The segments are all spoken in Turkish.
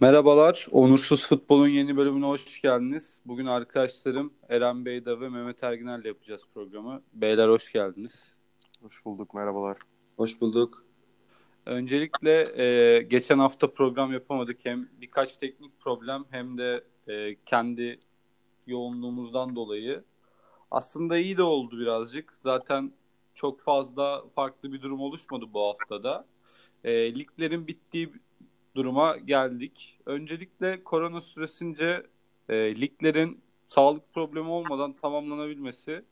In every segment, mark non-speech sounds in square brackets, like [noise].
Merhabalar, Onursuz Futbol'un yeni bölümüne hoş geldiniz. Bugün arkadaşlarım Eren Beyda ve Mehmet Erginer'le yapacağız programı. Beyler hoş geldiniz. Hoş bulduk, merhabalar. Hoş bulduk. Öncelikle e, geçen hafta program yapamadık. Hem birkaç teknik problem hem de e, kendi yoğunluğumuzdan dolayı. Aslında iyi de oldu birazcık. Zaten çok fazla farklı bir durum oluşmadı bu haftada. E, liglerin bittiği duruma geldik. Öncelikle korona süresince e, liglerin sağlık problemi olmadan tamamlanabilmesi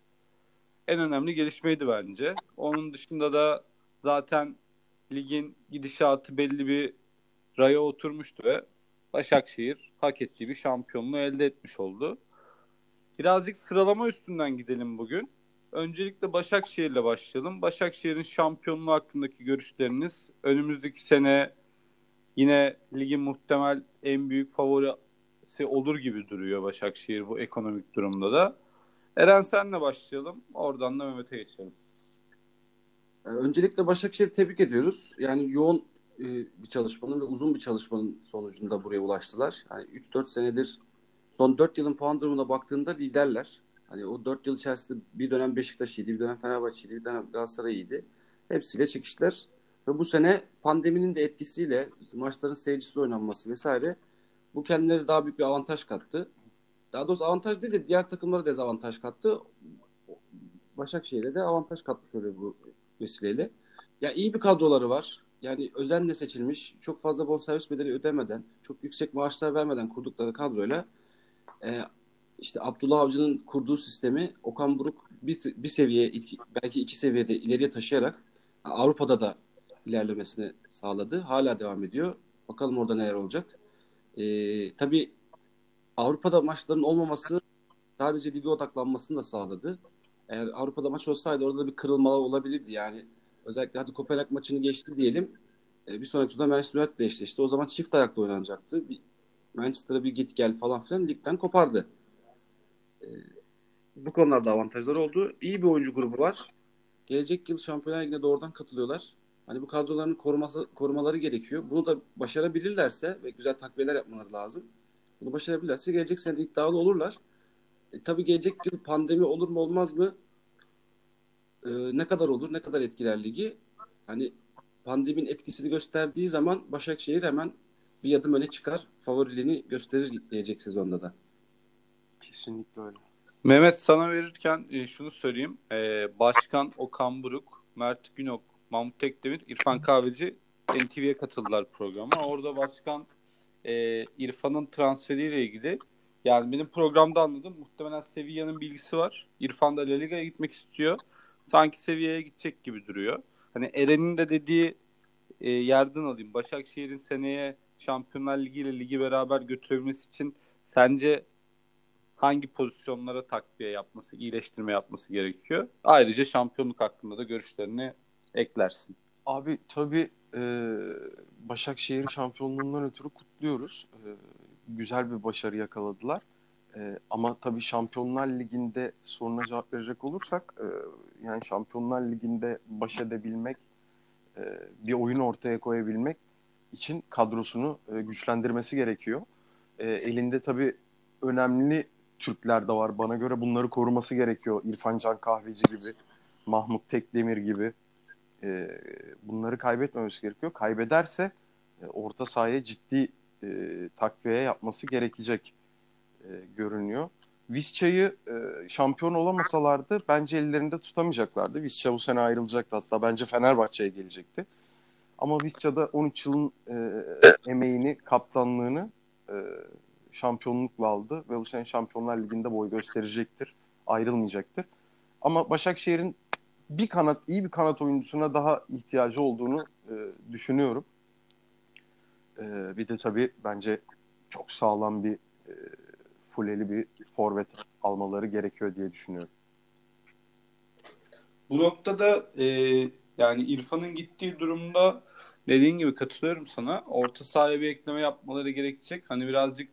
en önemli gelişmeydi bence. Onun dışında da zaten ligin gidişatı belli bir raya oturmuştu ve Başakşehir hak ettiği bir şampiyonluğu elde etmiş oldu. Birazcık sıralama üstünden gidelim bugün. Öncelikle Başakşehir'le başlayalım. Başakşehir'in şampiyonluğu hakkındaki görüşleriniz önümüzdeki sene yine ligin muhtemel en büyük favorisi olur gibi duruyor Başakşehir bu ekonomik durumda da. Eren senle başlayalım. Oradan da Mehmet'e geçelim. Ee, öncelikle Başakşehir'i tebrik ediyoruz. Yani yoğun e, bir çalışmanın ve uzun bir çalışmanın sonucunda buraya ulaştılar. Yani 3-4 senedir son 4 yılın puan durumuna baktığında liderler. Hani o 4 yıl içerisinde bir dönem Beşiktaş iyiydi, bir dönem Fenerbahçe iyiydi, bir dönem Galatasaray iyiydi. Hepsiyle çekiştiler. Ve bu sene pandeminin de etkisiyle maçların seyircisiz oynanması vesaire bu kendileri daha büyük bir avantaj kattı. Daha doğrusu avantaj değil de diğer takımlara dezavantaj kattı. Başakşehir'e de avantaj katmış oluyor bu vesileyle. Ya iyi bir kadroları var. Yani özenle seçilmiş, çok fazla bonservis bedeli ödemeden, çok yüksek maaşlar vermeden kurdukları kadroyla e, işte Abdullah Avcı'nın kurduğu sistemi Okan Buruk bir, bir seviye, belki iki seviyede ileriye taşıyarak Avrupa'da da ilerlemesini sağladı. Hala devam ediyor. Bakalım orada neler olacak. Ee, tabii Avrupa'da maçların olmaması sadece lige odaklanmasını da sağladı. Eğer Avrupa'da maç olsaydı orada bir kırılmalar olabilirdi. Yani özellikle hadi Kopenhag maçını geçti diyelim. E, bir sonraki turda Manchester United eşleşti. O zaman çift ayakta oynanacaktı. Bir, Manchester'a bir git gel falan filan ligden kopardı. E, bu konularda avantajlar oldu. İyi bir oyuncu grubu var. Gelecek yıl Şampiyonlar Ligi'ne doğrudan katılıyorlar. Hani bu kadroların koruması, korumaları gerekiyor. Bunu da başarabilirlerse ve güzel takviyeler yapmaları lazım. Bunu başarabilirlerse gelecek sene iddialı olurlar. E, tabii gelecek yıl pandemi olur mu olmaz mı? E, ne kadar olur, ne kadar etkiler ligi? Hani pandeminin etkisini gösterdiği zaman Başakşehir hemen bir adım öne çıkar. Favoriliğini gösterir gelecek sezonda da. Kesinlikle öyle. Mehmet sana verirken e, şunu söyleyeyim. E, Başkan Okan Buruk, Mert Günok, Mahmut Tekdemir, İrfan Kahveci NTV'ye katıldılar programa. Orada başkan e, İrfan'ın transferiyle ilgili yani benim programda anladım. Muhtemelen Sevilla'nın bilgisi var. İrfan da La Liga'ya gitmek istiyor. Sanki Sevilla'ya gidecek gibi duruyor. Hani Eren'in de dediği e, yerden alayım. Başakşehir'in seneye Şampiyonlar Ligi ile ligi beraber götürebilmesi için sence hangi pozisyonlara takviye yapması, iyileştirme yapması gerekiyor? Ayrıca şampiyonluk hakkında da görüşlerini eklersin. Abi tabii e, Başakşehir şampiyonluğundan ötürü kutluyoruz. E, güzel bir başarı yakaladılar. E, ama tabii Şampiyonlar Ligi'nde soruna cevap verecek olursak e, yani Şampiyonlar Ligi'nde baş edebilmek, e, bir oyun ortaya koyabilmek için kadrosunu e, güçlendirmesi gerekiyor. E, elinde tabii önemli Türkler de var. Bana göre bunları koruması gerekiyor. İrfan Can Kahveci gibi, Mahmut Tekdemir gibi e, bunları kaybetmemesi gerekiyor. Kaybederse e, orta sahaya ciddi e, takviye yapması gerekecek e, görünüyor. Visca'yı e, şampiyon olamasalardı bence ellerinde tutamayacaklardı. Visca bu sene ayrılacaktı hatta bence Fenerbahçe'ye gelecekti. Ama Visca'da 13 yılın e, emeğini, kaptanlığını e, şampiyonlukla aldı ve bu sene Şampiyonlar Ligi'nde boy gösterecektir. Ayrılmayacaktır. Ama Başakşehir'in bir kanat iyi bir kanat oyuncusuna daha ihtiyacı olduğunu e, düşünüyorum. E, bir de tabii bence çok sağlam bir e, fuleli bir forvet almaları gerekiyor diye düşünüyorum. Bu noktada e, yani İrfan'ın gittiği durumda dediğin gibi katılıyorum sana. Orta sahaya bir ekleme yapmaları gerekecek. Hani birazcık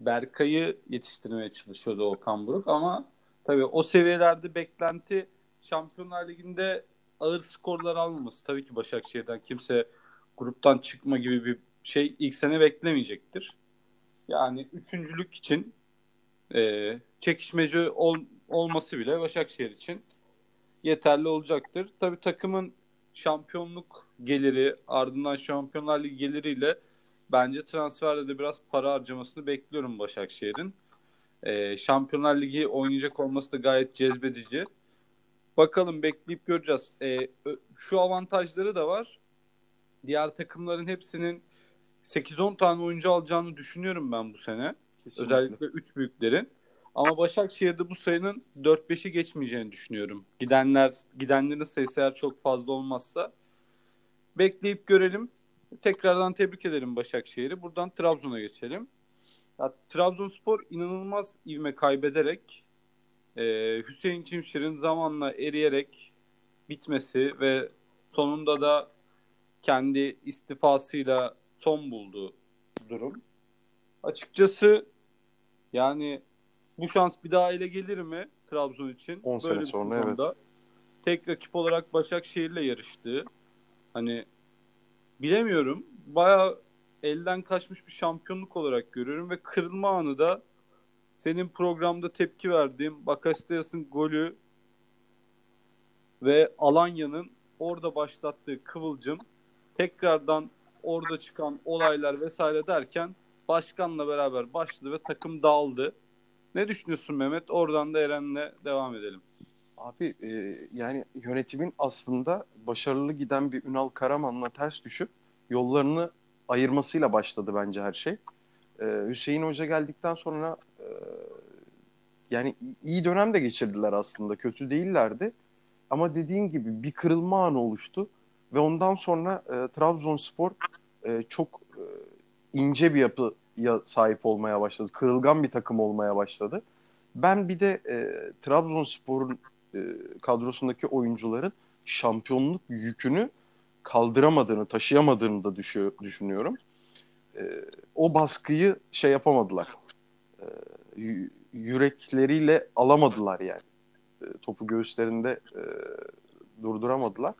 Berkay'ı yetiştirmeye çalışıyordu Okan Buruk ama tabii o seviyelerde beklenti Şampiyonlar Ligi'nde ağır skorlar almaması tabii ki Başakşehir'den kimse gruptan çıkma gibi bir şey ilk sene beklemeyecektir. Yani üçüncülük için e, çekişmeci ol, olması bile Başakşehir için yeterli olacaktır. Tabii takımın şampiyonluk geliri ardından Şampiyonlar Ligi geliriyle bence transferde de biraz para harcamasını bekliyorum Başakşehir'in. E, Şampiyonlar Ligi oynayacak olması da gayet cezbedici. Bakalım bekleyip göreceğiz. E, şu avantajları da var. Diğer takımların hepsinin 8-10 tane oyuncu alacağını düşünüyorum ben bu sene. Kesinlikle. Özellikle 3 büyüklerin. Ama Başakşehir'de bu sayının 4-5'i geçmeyeceğini düşünüyorum. Gidenler gidenlerin sayısı eğer çok fazla olmazsa bekleyip görelim. Tekrardan tebrik ederim Başakşehir'i. Buradan Trabzon'a geçelim. Ya, Trabzonspor inanılmaz ivme kaybederek e, Hüseyin Çimşir'in zamanla eriyerek bitmesi ve sonunda da kendi istifasıyla son bulduğu durum. Açıkçası yani bu şans bir daha ele gelir mi Trabzon için? 10 sene sonra evet. Tek rakip olarak Başakşehir'le yarıştı. Hani bilemiyorum. Baya elden kaçmış bir şampiyonluk olarak görüyorum ve kırılma anı da senin programda tepki verdiğim Bakasteas'ın golü ve Alanya'nın orada başlattığı kıvılcım tekrardan orada çıkan olaylar vesaire derken başkanla beraber başladı ve takım dağıldı. Ne düşünüyorsun Mehmet? Oradan da Eren'le devam edelim. Abi e, yani yönetimin aslında başarılı giden bir Ünal Karaman'la ters düşüp yollarını ayırmasıyla başladı bence her şey. E, Hüseyin Hoca geldikten sonra e, yani iyi dönem de geçirdiler aslında. Kötü değillerdi. Ama dediğin gibi bir kırılma anı oluştu. Ve ondan sonra e, Trabzonspor e, çok e, ince bir yapıya sahip olmaya başladı. Kırılgan bir takım olmaya başladı. Ben bir de e, Trabzonspor'un e, kadrosundaki oyuncuların şampiyonluk yükünü kaldıramadığını, taşıyamadığını da düşü, düşünüyorum. E, o baskıyı şey yapamadılar. E, yürekleriyle alamadılar yani. E, topu göğüslerinde e, durduramadılar.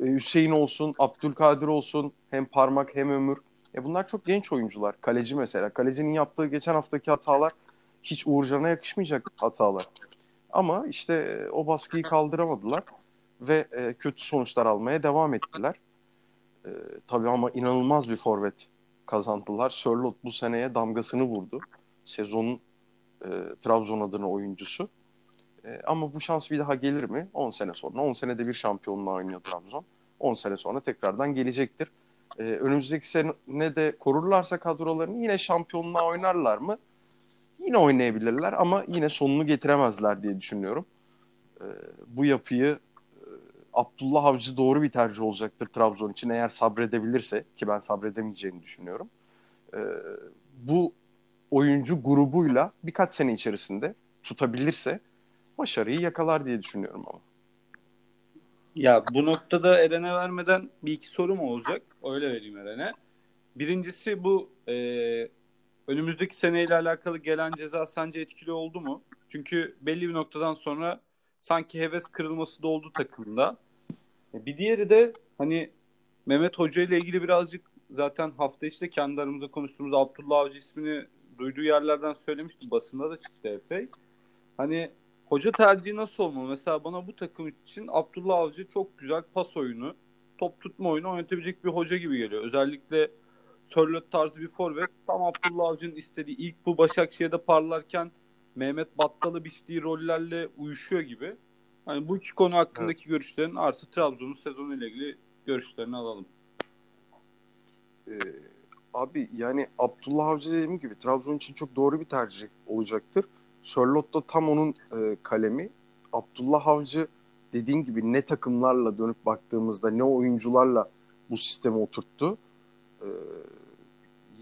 E, Hüseyin olsun, Abdülkadir olsun, hem parmak hem ömür. E bunlar çok genç oyuncular. Kaleci mesela. Kalecinin yaptığı geçen haftaki hatalar hiç Uğurcan'a yakışmayacak hatalar. Ama işte e, o baskıyı kaldıramadılar ve e, kötü sonuçlar almaya devam ettiler. E, tabii ama inanılmaz bir forvet kazandılar. Sörlot bu seneye damgasını vurdu. Sezonun e, Trabzon adına oyuncusu. E, ama bu şans bir daha gelir mi? 10 sene sonra. 10 senede bir şampiyonluğa oynuyor Trabzon. 10 sene sonra tekrardan gelecektir. E, önümüzdeki sene de korurlarsa kadrolarını yine şampiyonluğa oynarlar mı? Yine oynayabilirler ama yine sonunu getiremezler diye düşünüyorum. E, bu yapıyı Abdullah Avcı doğru bir tercih olacaktır Trabzon için eğer sabredebilirse ki ben sabredemeyeceğini düşünüyorum. E, bu oyuncu grubuyla birkaç sene içerisinde tutabilirse başarıyı yakalar diye düşünüyorum ama. Ya bu noktada Eren'e vermeden bir iki sorum olacak. Öyle vereyim Eren'e. Birincisi bu e, önümüzdeki seneyle alakalı gelen ceza sence etkili oldu mu? Çünkü belli bir noktadan sonra sanki heves kırılması da oldu takımda. E, bir diğeri de hani Mehmet Hoca ile ilgili birazcık zaten hafta içinde kendi aramızda konuştuğumuz Abdullah Avcı ismini duyduğu yerlerden söylemiştim. Basında da çıktı epey. Hani hoca tercihi nasıl olmalı? Mesela bana bu takım için Abdullah Avcı çok güzel pas oyunu, top tutma oyunu oynatabilecek bir hoca gibi geliyor. Özellikle Sörlot tarzı bir forvet tam Abdullah Avcı'nın istediği ilk bu Başakşehir'de parlarken Mehmet Battalı biçtiği rollerle uyuşuyor gibi. Hani bu iki konu hakkındaki evet. görüşlerin artı Trabzon'un sezonu ile ilgili görüşlerini alalım. Ee, abi yani Abdullah Avcı dediğim gibi Trabzon için çok doğru bir tercih olacaktır. Sörlot da tam onun e, kalemi. Abdullah Avcı dediğin gibi ne takımlarla dönüp baktığımızda ne oyuncularla bu sistemi oturttu. E,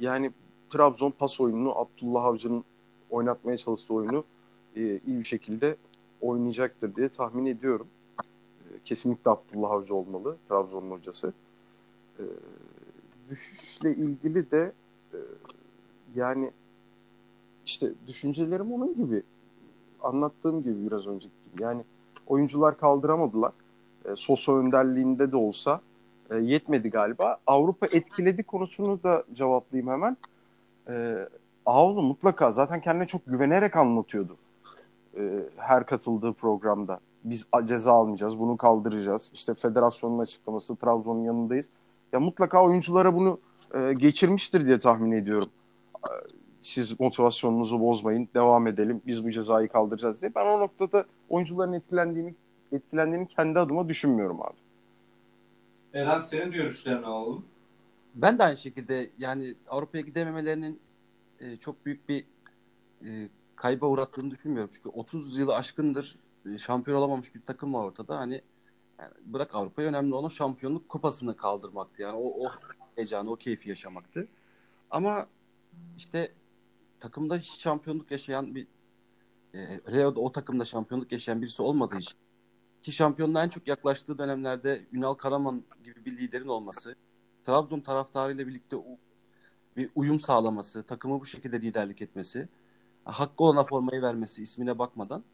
yani Trabzon pas oyununu Abdullah Avcı'nın oynatmaya çalıştığı oyunu e, iyi bir şekilde oynayacaktır diye tahmin ediyorum. E, kesinlikle Abdullah Avcı olmalı Trabzon'un hocası. E, düşüşle ilgili de e, yani işte düşüncelerim onun gibi. Anlattığım gibi biraz önceki gibi. Yani oyuncular kaldıramadılar. E, Sosa önderliğinde de olsa e, yetmedi galiba. Avrupa etkiledi konusunu da cevaplayayım hemen. Ağoğlu mutlaka zaten kendine çok güvenerek anlatıyordu. E, her katıldığı programda. Biz ceza almayacağız, bunu kaldıracağız. İşte federasyonun açıklaması, Trabzon'un yanındayız. Ya mutlaka oyunculara bunu e, geçirmiştir diye tahmin ediyorum. E, siz motivasyonunuzu bozmayın, devam edelim, biz bu cezayı kaldıracağız diye. Ben o noktada oyuncuların etkilendiğini etkilendiğini kendi adıma düşünmüyorum abi. Eren senin görüşlerini alalım. Ben de aynı şekilde yani Avrupa'ya gidememelerinin e, çok büyük bir e, kayba uğrattığını düşünmüyorum. Çünkü 30 yılı aşkındır e, şampiyon olamamış bir takım var ortada. Hani yani bırak Avrupa'ya önemli olan şampiyonluk kupasını kaldırmaktı. Yani o, o heyecanı, o keyfi yaşamaktı. Ama işte takımda hiç şampiyonluk yaşayan bir e, öyle o takımda şampiyonluk yaşayan birisi olmadığı için ki şampiyonluğa en çok yaklaştığı dönemlerde Ünal Karaman gibi bir liderin olması, Trabzon taraftarıyla birlikte bir uyum sağlaması, takımı bu şekilde liderlik etmesi, hakkı olana formayı vermesi ismine bakmadan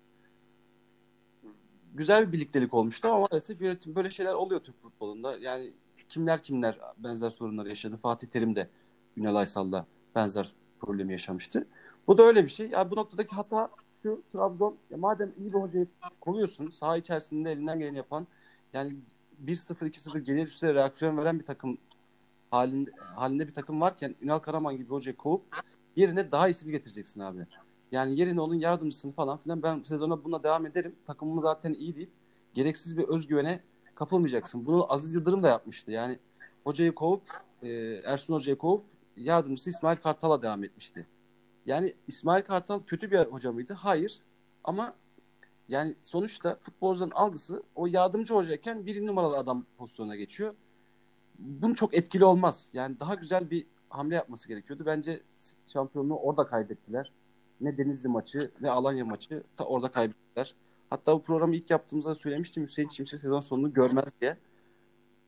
güzel bir birliktelik olmuştu ama maalesef yönetim böyle şeyler oluyor Türk futbolunda. Yani kimler kimler benzer sorunlar yaşadı. Fatih Terim de Ünal Aysal'la benzer problemi yaşamıştı. Bu da öyle bir şey. Yani bu noktadaki hata şu Trabzon ya madem iyi bir hocayı koyuyorsun saha içerisinde elinden geleni yapan yani 1-0 2-0 geriye düşse reaksiyon veren bir takım halinde, halinde bir takım varken Ünal Karaman gibi hocayı kovup yerine daha iyisini getireceksin abi. Yani yerine onun yardımcısını falan filan ben sezona buna devam ederim. Takımım zaten iyi deyip gereksiz bir özgüvene kapılmayacaksın. Bunu Aziz Yıldırım da yapmıştı. Yani hocayı kovup e, Ersun hocayı kovup yardımcısı İsmail Kartal'a devam etmişti. Yani İsmail Kartal kötü bir hoca mıydı? Hayır. Ama yani sonuçta futbolcuların algısı o yardımcı hocayken bir numaralı adam pozisyona geçiyor. Bunu çok etkili olmaz. Yani daha güzel bir hamle yapması gerekiyordu. Bence şampiyonluğu orada kaybettiler. Ne Denizli maçı ne Alanya maçı da orada kaybettiler. Hatta bu programı ilk yaptığımızda söylemiştim Hüseyin Çimşir sezon sonunu görmez diye.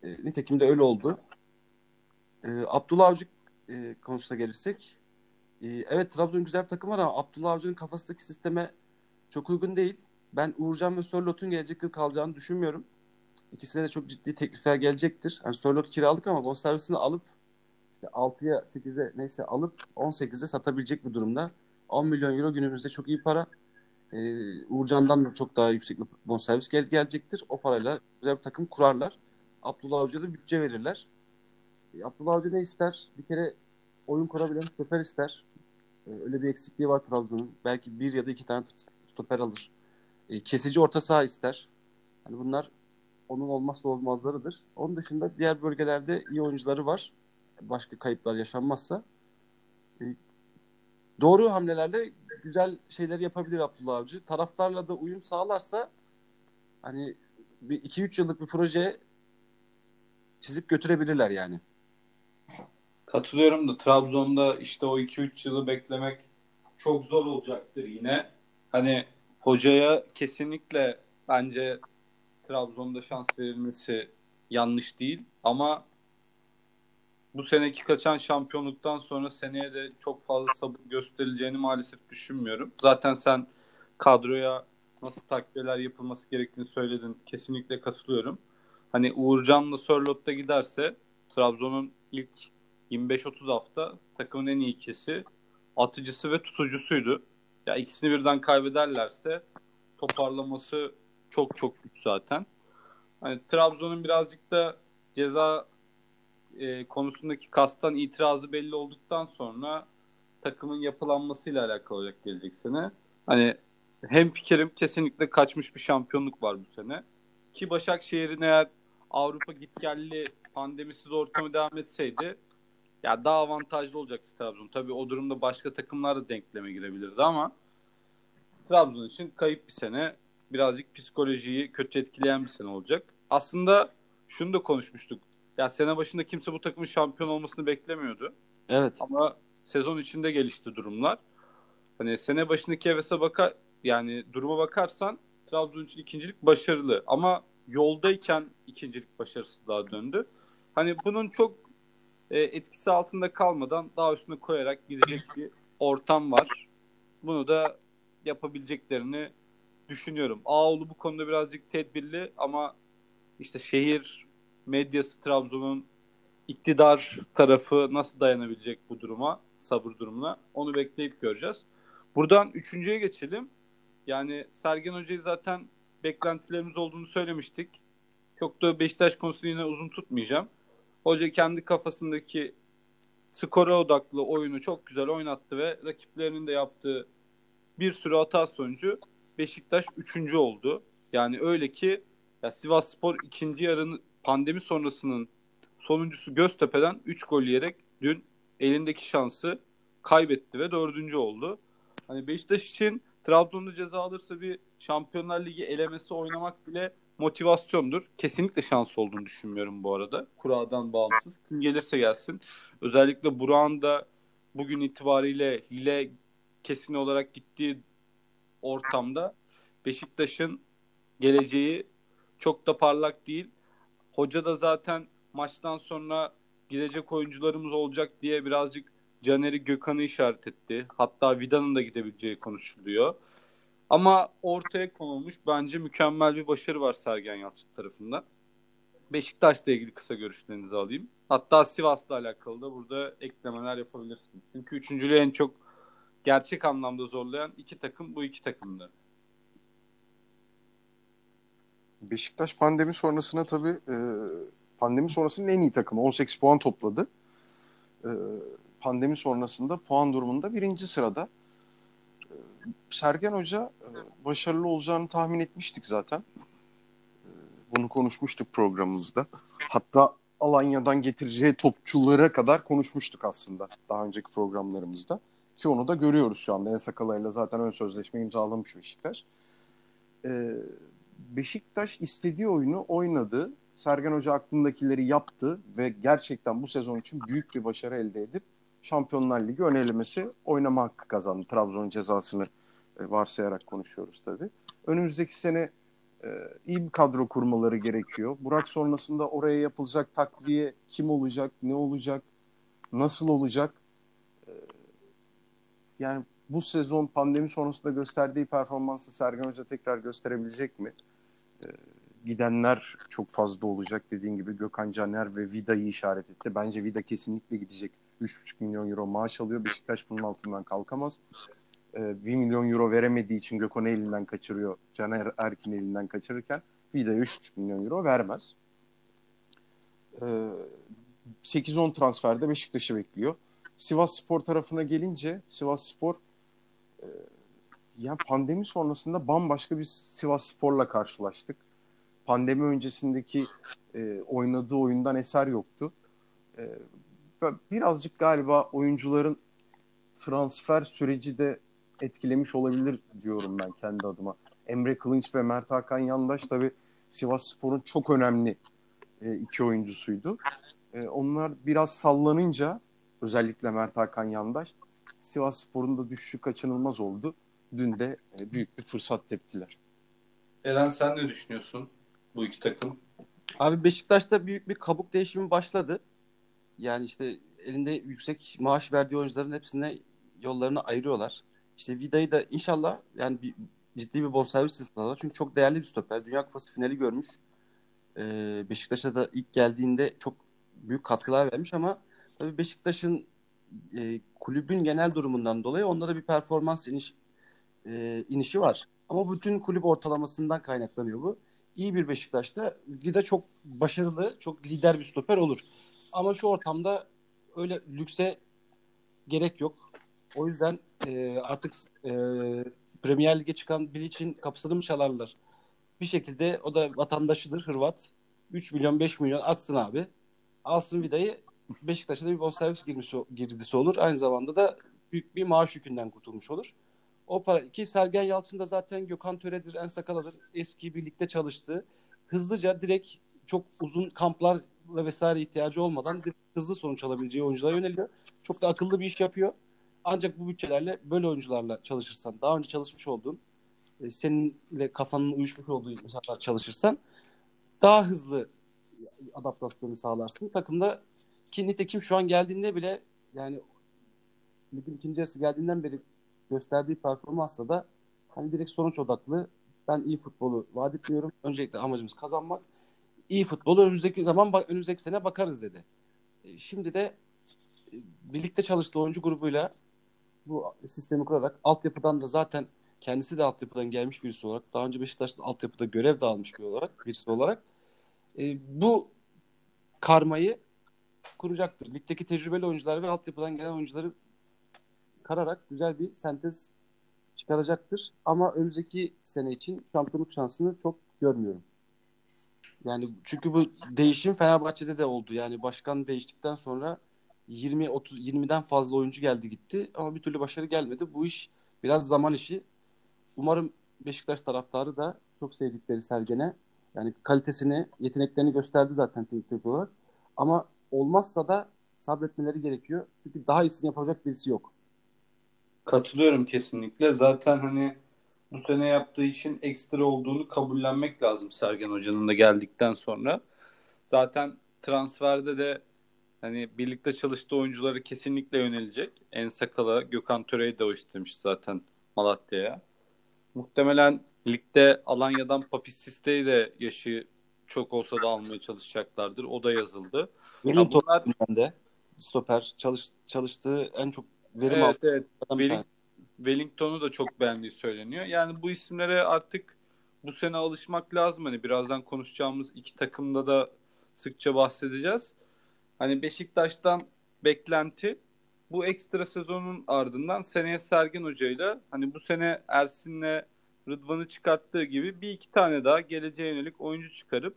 E, nitekim de öyle oldu. E, Abdullah Avcı e, konusuna gelirsek e, evet Trabzon güzel bir takım var ama Abdullah Avcı'nın kafasındaki sisteme çok uygun değil. Ben Uğurcan ve Sörlot'un gelecek yıl kalacağını düşünmüyorum. İkisine de çok ciddi teklifler gelecektir. Yani Sörlot kiralık ama bonservisini alıp işte 6'ya 8'e neyse alıp 18'e satabilecek bir durumda. 10 milyon euro günümüzde çok iyi para. Ee, Uğurcan'dan da çok daha yüksek bir bonservis gel gelecektir. O parayla güzel bir takım kurarlar. Abdullah Avcı'ya da bütçe verirler. Ee, Abdullah Avcı ne ister? Bir kere oyun kurabilen stoper ister. Ee, öyle bir eksikliği var Trabzon'un. Belki bir ya da iki tane stoper alır. Ee, kesici orta saha ister. Yani bunlar onun olmazsa olmazlarıdır. Onun dışında diğer bölgelerde iyi oyuncuları var. Başka kayıplar yaşanmazsa. Ee, doğru hamlelerle güzel şeyler yapabilir Abdullah Avcı. Taraftarla da uyum sağlarsa hani bir 2-3 yıllık bir proje çizip götürebilirler yani. Katılıyorum da Trabzon'da işte o 2-3 yılı beklemek çok zor olacaktır yine. Hani hocaya kesinlikle bence Trabzon'da şans verilmesi yanlış değil ama bu seneki kaçan şampiyonluktan sonra seneye de çok fazla sabır gösterileceğini maalesef düşünmüyorum. Zaten sen kadroya nasıl takviyeler yapılması gerektiğini söyledin. Kesinlikle katılıyorum. Hani Uğurcan'la Sörlot'ta giderse Trabzon'un ilk 25-30 hafta takımın en iyi ikisi atıcısı ve tutucusuydu. Ya ikisini birden kaybederlerse toparlaması çok çok güç zaten. Hani Trabzon'un birazcık da ceza e, konusundaki kastan itirazı belli olduktan sonra takımın yapılanmasıyla alakalı olacak gelecek sene. Hani hem fikrim kesinlikle kaçmış bir şampiyonluk var bu sene. Ki Başakşehir'in eğer Avrupa gitgelli pandemisiz ortamı devam etseydi ya daha avantajlı olacaktı Trabzon. Tabii o durumda başka takımlar da denkleme girebilirdi ama Trabzon için kayıp bir sene. Birazcık psikolojiyi kötü etkileyen bir sene olacak. Aslında şunu da konuşmuştuk. Ya sene başında kimse bu takımın şampiyon olmasını beklemiyordu. Evet. Ama sezon içinde gelişti durumlar. Hani sene başındaki hevese bakar yani duruma bakarsan Trabzon için ikincilik başarılı ama yoldayken ikincilik başarısı daha döndü. Hani bunun çok e, etkisi altında kalmadan daha üstüne koyarak gidecek bir ortam var. Bunu da yapabileceklerini düşünüyorum. Ağoğlu bu konuda birazcık tedbirli ama işte şehir medyası Trabzon'un iktidar tarafı nasıl dayanabilecek bu duruma, sabır durumuna onu bekleyip göreceğiz. Buradan üçüncüye geçelim. Yani Sergen Hoca'yı zaten beklentilerimiz olduğunu söylemiştik. Çok da Beşiktaş konusunu yine uzun tutmayacağım. Hoca kendi kafasındaki skora odaklı oyunu çok güzel oynattı ve rakiplerinin de yaptığı bir sürü hata sonucu Beşiktaş üçüncü oldu. Yani öyle ki ya Sivas Spor ikinci yarının pandemi sonrasının sonuncusu Göztepe'den 3 gol yiyerek dün elindeki şansı kaybetti ve dördüncü oldu. Hani Beşiktaş için Trabzon'da ceza alırsa bir Şampiyonlar Ligi elemesi oynamak bile motivasyondur. Kesinlikle şans olduğunu düşünmüyorum bu arada. Kuradan bağımsız. Kim gelirse gelsin. Özellikle Burak'ın da bugün itibariyle hile kesin olarak gittiği ortamda Beşiktaş'ın geleceği çok da parlak değil. Hoca da zaten maçtan sonra gidecek oyuncularımız olacak diye birazcık Caner'i Gökhan'ı işaret etti. Hatta Vida'nın da gidebileceği konuşuluyor. Ama ortaya konulmuş bence mükemmel bir başarı var Sergen Yalçın tarafından. Beşiktaş'la ilgili kısa görüşlerinizi alayım. Hatta Sivas'la alakalı da burada eklemeler yapabilirsiniz. Çünkü üçüncülüğü en çok gerçek anlamda zorlayan iki takım bu iki takımdı. Beşiktaş pandemi sonrasına tabii e, pandemi sonrasının en iyi takımı. 18 puan topladı. E, pandemi sonrasında puan durumunda birinci sırada. E, Sergen Hoca e, başarılı olacağını tahmin etmiştik zaten. E, bunu konuşmuştuk programımızda. Hatta Alanya'dan getireceği topçulara kadar konuşmuştuk aslında daha önceki programlarımızda. Ki onu da görüyoruz şu anda. En Sakala'yla zaten ön sözleşme imzalamış Beşiktaş. Ee, Beşiktaş istediği oyunu oynadı. Sergen Hoca aklındakileri yaptı ve gerçekten bu sezon için büyük bir başarı elde edip Şampiyonlar Ligi ön elemesi oynama hakkı kazandı. Trabzon'un cezasını e, varsayarak konuşuyoruz tabii. Önümüzdeki sene e, iyi bir kadro kurmaları gerekiyor. Burak sonrasında oraya yapılacak takviye kim olacak, ne olacak, nasıl olacak? E, yani bu sezon pandemi sonrasında gösterdiği performansı Sergen Hoca tekrar gösterebilecek mi? E, gidenler çok fazla olacak. Dediğin gibi Gökhan Caner ve Vida'yı işaret etti. Bence Vida kesinlikle gidecek. 3,5 milyon euro maaş alıyor. Beşiktaş bunun altından kalkamaz. E, 1 milyon euro veremediği için Gökhan'ı elinden kaçırıyor. Caner Erkin elinden kaçırırken Vida'ya 3,5 milyon euro vermez. E, 8-10 transferde Beşiktaş'ı bekliyor. Sivas Spor tarafına gelince Sivas Spor e, yani pandemi sonrasında bambaşka bir Sivas Spor'la karşılaştık. Pandemi öncesindeki e, oynadığı oyundan eser yoktu. E, birazcık galiba oyuncuların transfer süreci de etkilemiş olabilir diyorum ben kendi adıma. Emre Kılınç ve Mert Hakan Yandaş tabi Sivas Spor'un çok önemli e, iki oyuncusuydu. E, onlar biraz sallanınca özellikle Mert Hakan Yandaş Sivas Spor'un da düşüşü kaçınılmaz oldu. Dün de e, büyük bir fırsat teptiler. Eren sen ne düşünüyorsun bu iki takım? Abi Beşiktaş'ta büyük bir kabuk değişimi başladı. Yani işte elinde yüksek maaş verdiği oyuncuların hepsine yollarını ayırıyorlar. İşte Vida'yı da inşallah yani bir, ciddi bir bonservis istiyorlar. Çünkü çok değerli bir stoper. Dünya Kupası finali görmüş. Ee, Beşiktaş'a da ilk geldiğinde çok büyük katkılar vermiş ama tabii Beşiktaş'ın e, kulübün genel durumundan dolayı onda da bir performans iniş, e, inişi var. Ama bütün kulüp ortalamasından kaynaklanıyor bu. İyi bir Beşiktaş'ta Vida çok başarılı, çok lider bir stoper olur. Ama şu ortamda öyle lükse gerek yok. O yüzden e, artık e, Premier Lig'e çıkan biri için kapısını mı çalarlar? Bir şekilde o da vatandaşıdır Hırvat. 3 milyon 5 milyon atsın abi. Alsın Vida'yı Beşiktaş'a da bir bonservis girmesi, girdisi olur. Aynı zamanda da büyük bir maaş yükünden kurtulmuş olur. O para ki Sergen Yalçın da zaten Gökhan Töre'dir, En Sakala'dır. Eski birlikte çalıştı. Hızlıca direkt çok uzun kamplar ve vesaire ihtiyacı olmadan hızlı sonuç alabileceği oyunculara yöneliyor. Çok da akıllı bir iş yapıyor. Ancak bu bütçelerle böyle oyuncularla çalışırsan, daha önce çalışmış olduğun, e, seninle kafanın uyuşmuş olduğu insanlar çalışırsan daha hızlı adaptasyonu sağlarsın. Takımda ki nitekim şu an geldiğinde bile yani ligin ikinci geldiğinden beri gösterdiği performansla da hani direkt sonuç odaklı ben iyi futbolu vaat etmiyorum. Öncelikle amacımız kazanmak. iyi futbol önümüzdeki zaman önümüzdeki sene bakarız dedi. E, şimdi de e, birlikte çalıştığı oyuncu grubuyla bu sistemi kurarak altyapıdan da zaten kendisi de altyapıdan gelmiş birisi olarak daha önce Beşiktaş'ta altyapıda görev de almış bir olarak birisi olarak e, bu karmayı kuracaktır. Ligdeki tecrübeli oyuncular ve altyapıdan gelen oyuncuları kararak güzel bir sentez çıkaracaktır. Ama önümüzdeki sene için şampiyonluk şansını çok görmüyorum. Yani çünkü bu değişim Fenerbahçe'de de oldu. Yani başkan değiştikten sonra 20 30 20'den fazla oyuncu geldi gitti ama bir türlü başarı gelmedi. Bu iş biraz zaman işi. Umarım Beşiktaş taraftarı da çok sevdikleri Sergen'e yani kalitesini, yeteneklerini gösterdi zaten teknik olarak. Ama olmazsa da sabretmeleri gerekiyor. Çünkü daha iyisini yapacak birisi yok. Katılıyorum kesinlikle. Zaten hani bu sene yaptığı işin ekstra olduğunu kabullenmek lazım Sergen Hoca'nın da geldikten sonra. Zaten transferde de hani birlikte çalıştığı oyuncuları kesinlikle yönelecek. En sakala Gökhan Töre'yi de o istemiş zaten Malatya'ya. Muhtemelen ligde Alanya'dan Papis Siste'yi de yaşı çok olsa da almaya çalışacaklardır. O da yazıldı. Wellington bunlar... de stoper çalış, çalıştığı en çok verim evet, evet. Welling, Wellington'u da çok beğendiği söyleniyor. Yani bu isimlere artık bu sene alışmak lazım. Hani birazdan konuşacağımız iki takımda da sıkça bahsedeceğiz. Hani Beşiktaş'tan beklenti bu ekstra sezonun ardından seneye Sergen Hoca'yla hani bu sene Ersin'le Rıdvan'ı çıkarttığı gibi bir iki tane daha geleceğe yönelik oyuncu çıkarıp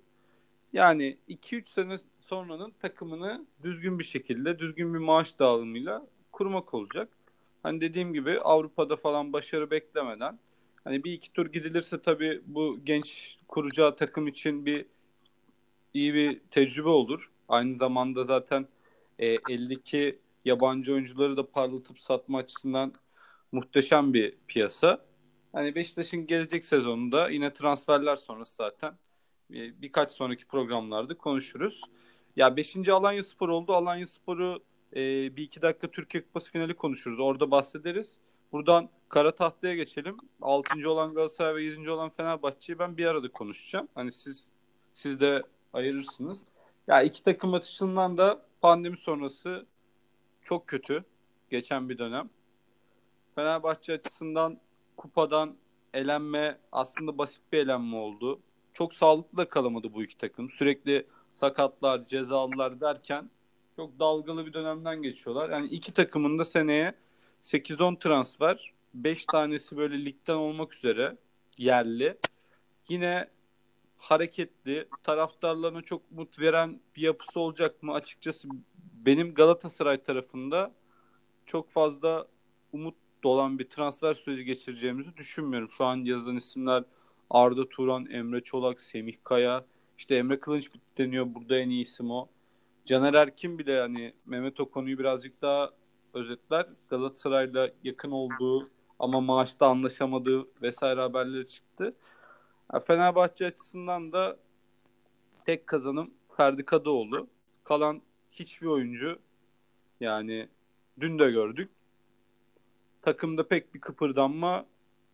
yani 2-3 sene sonranın takımını düzgün bir şekilde, düzgün bir maaş dağılımıyla kurmak olacak. Hani dediğim gibi Avrupa'da falan başarı beklemeden hani bir iki tur gidilirse tabii bu genç kuracağı takım için bir iyi bir tecrübe olur. Aynı zamanda zaten e, 52 yabancı oyuncuları da parlatıp satma açısından muhteşem bir piyasa. Hani Beşiktaş'ın gelecek sezonunda yine transferler sonrası zaten e, birkaç sonraki programlarda konuşuruz. Ya 5. Alanya Spor oldu. Alanya Spor'u e, bir iki dakika Türkiye Kupası finali konuşuruz. Orada bahsederiz. Buradan kara tahtaya geçelim. 6. olan Galatasaray ve 7. olan Fenerbahçe'yi ben bir arada konuşacağım. Hani siz siz de ayırırsınız. Ya iki takım açısından da pandemi sonrası çok kötü. Geçen bir dönem. Fenerbahçe açısından kupadan elenme aslında basit bir elenme oldu. Çok sağlıklı da kalamadı bu iki takım. Sürekli sakatlar, cezalılar derken çok dalgalı bir dönemden geçiyorlar. Yani iki takımın da seneye 8-10 transfer, 5 tanesi böyle ligden olmak üzere yerli. Yine hareketli, taraftarlarına çok umut veren bir yapısı olacak mı? Açıkçası benim Galatasaray tarafında çok fazla umut dolan bir transfer süreci geçireceğimizi düşünmüyorum. Şu an yazılan isimler Arda Turan, Emre Çolak, Semih Kaya, işte Emre Kılınç deniyor burada en iyi isim o. Caner Erkin bile yani Mehmet o konuyu birazcık daha özetler. Galatasaray'la yakın olduğu ama maaşta anlaşamadığı vesaire haberleri çıktı. Fenerbahçe açısından da tek kazanım Ferdi Kadıoğlu. Kalan hiçbir oyuncu yani dün de gördük. Takımda pek bir kıpırdanma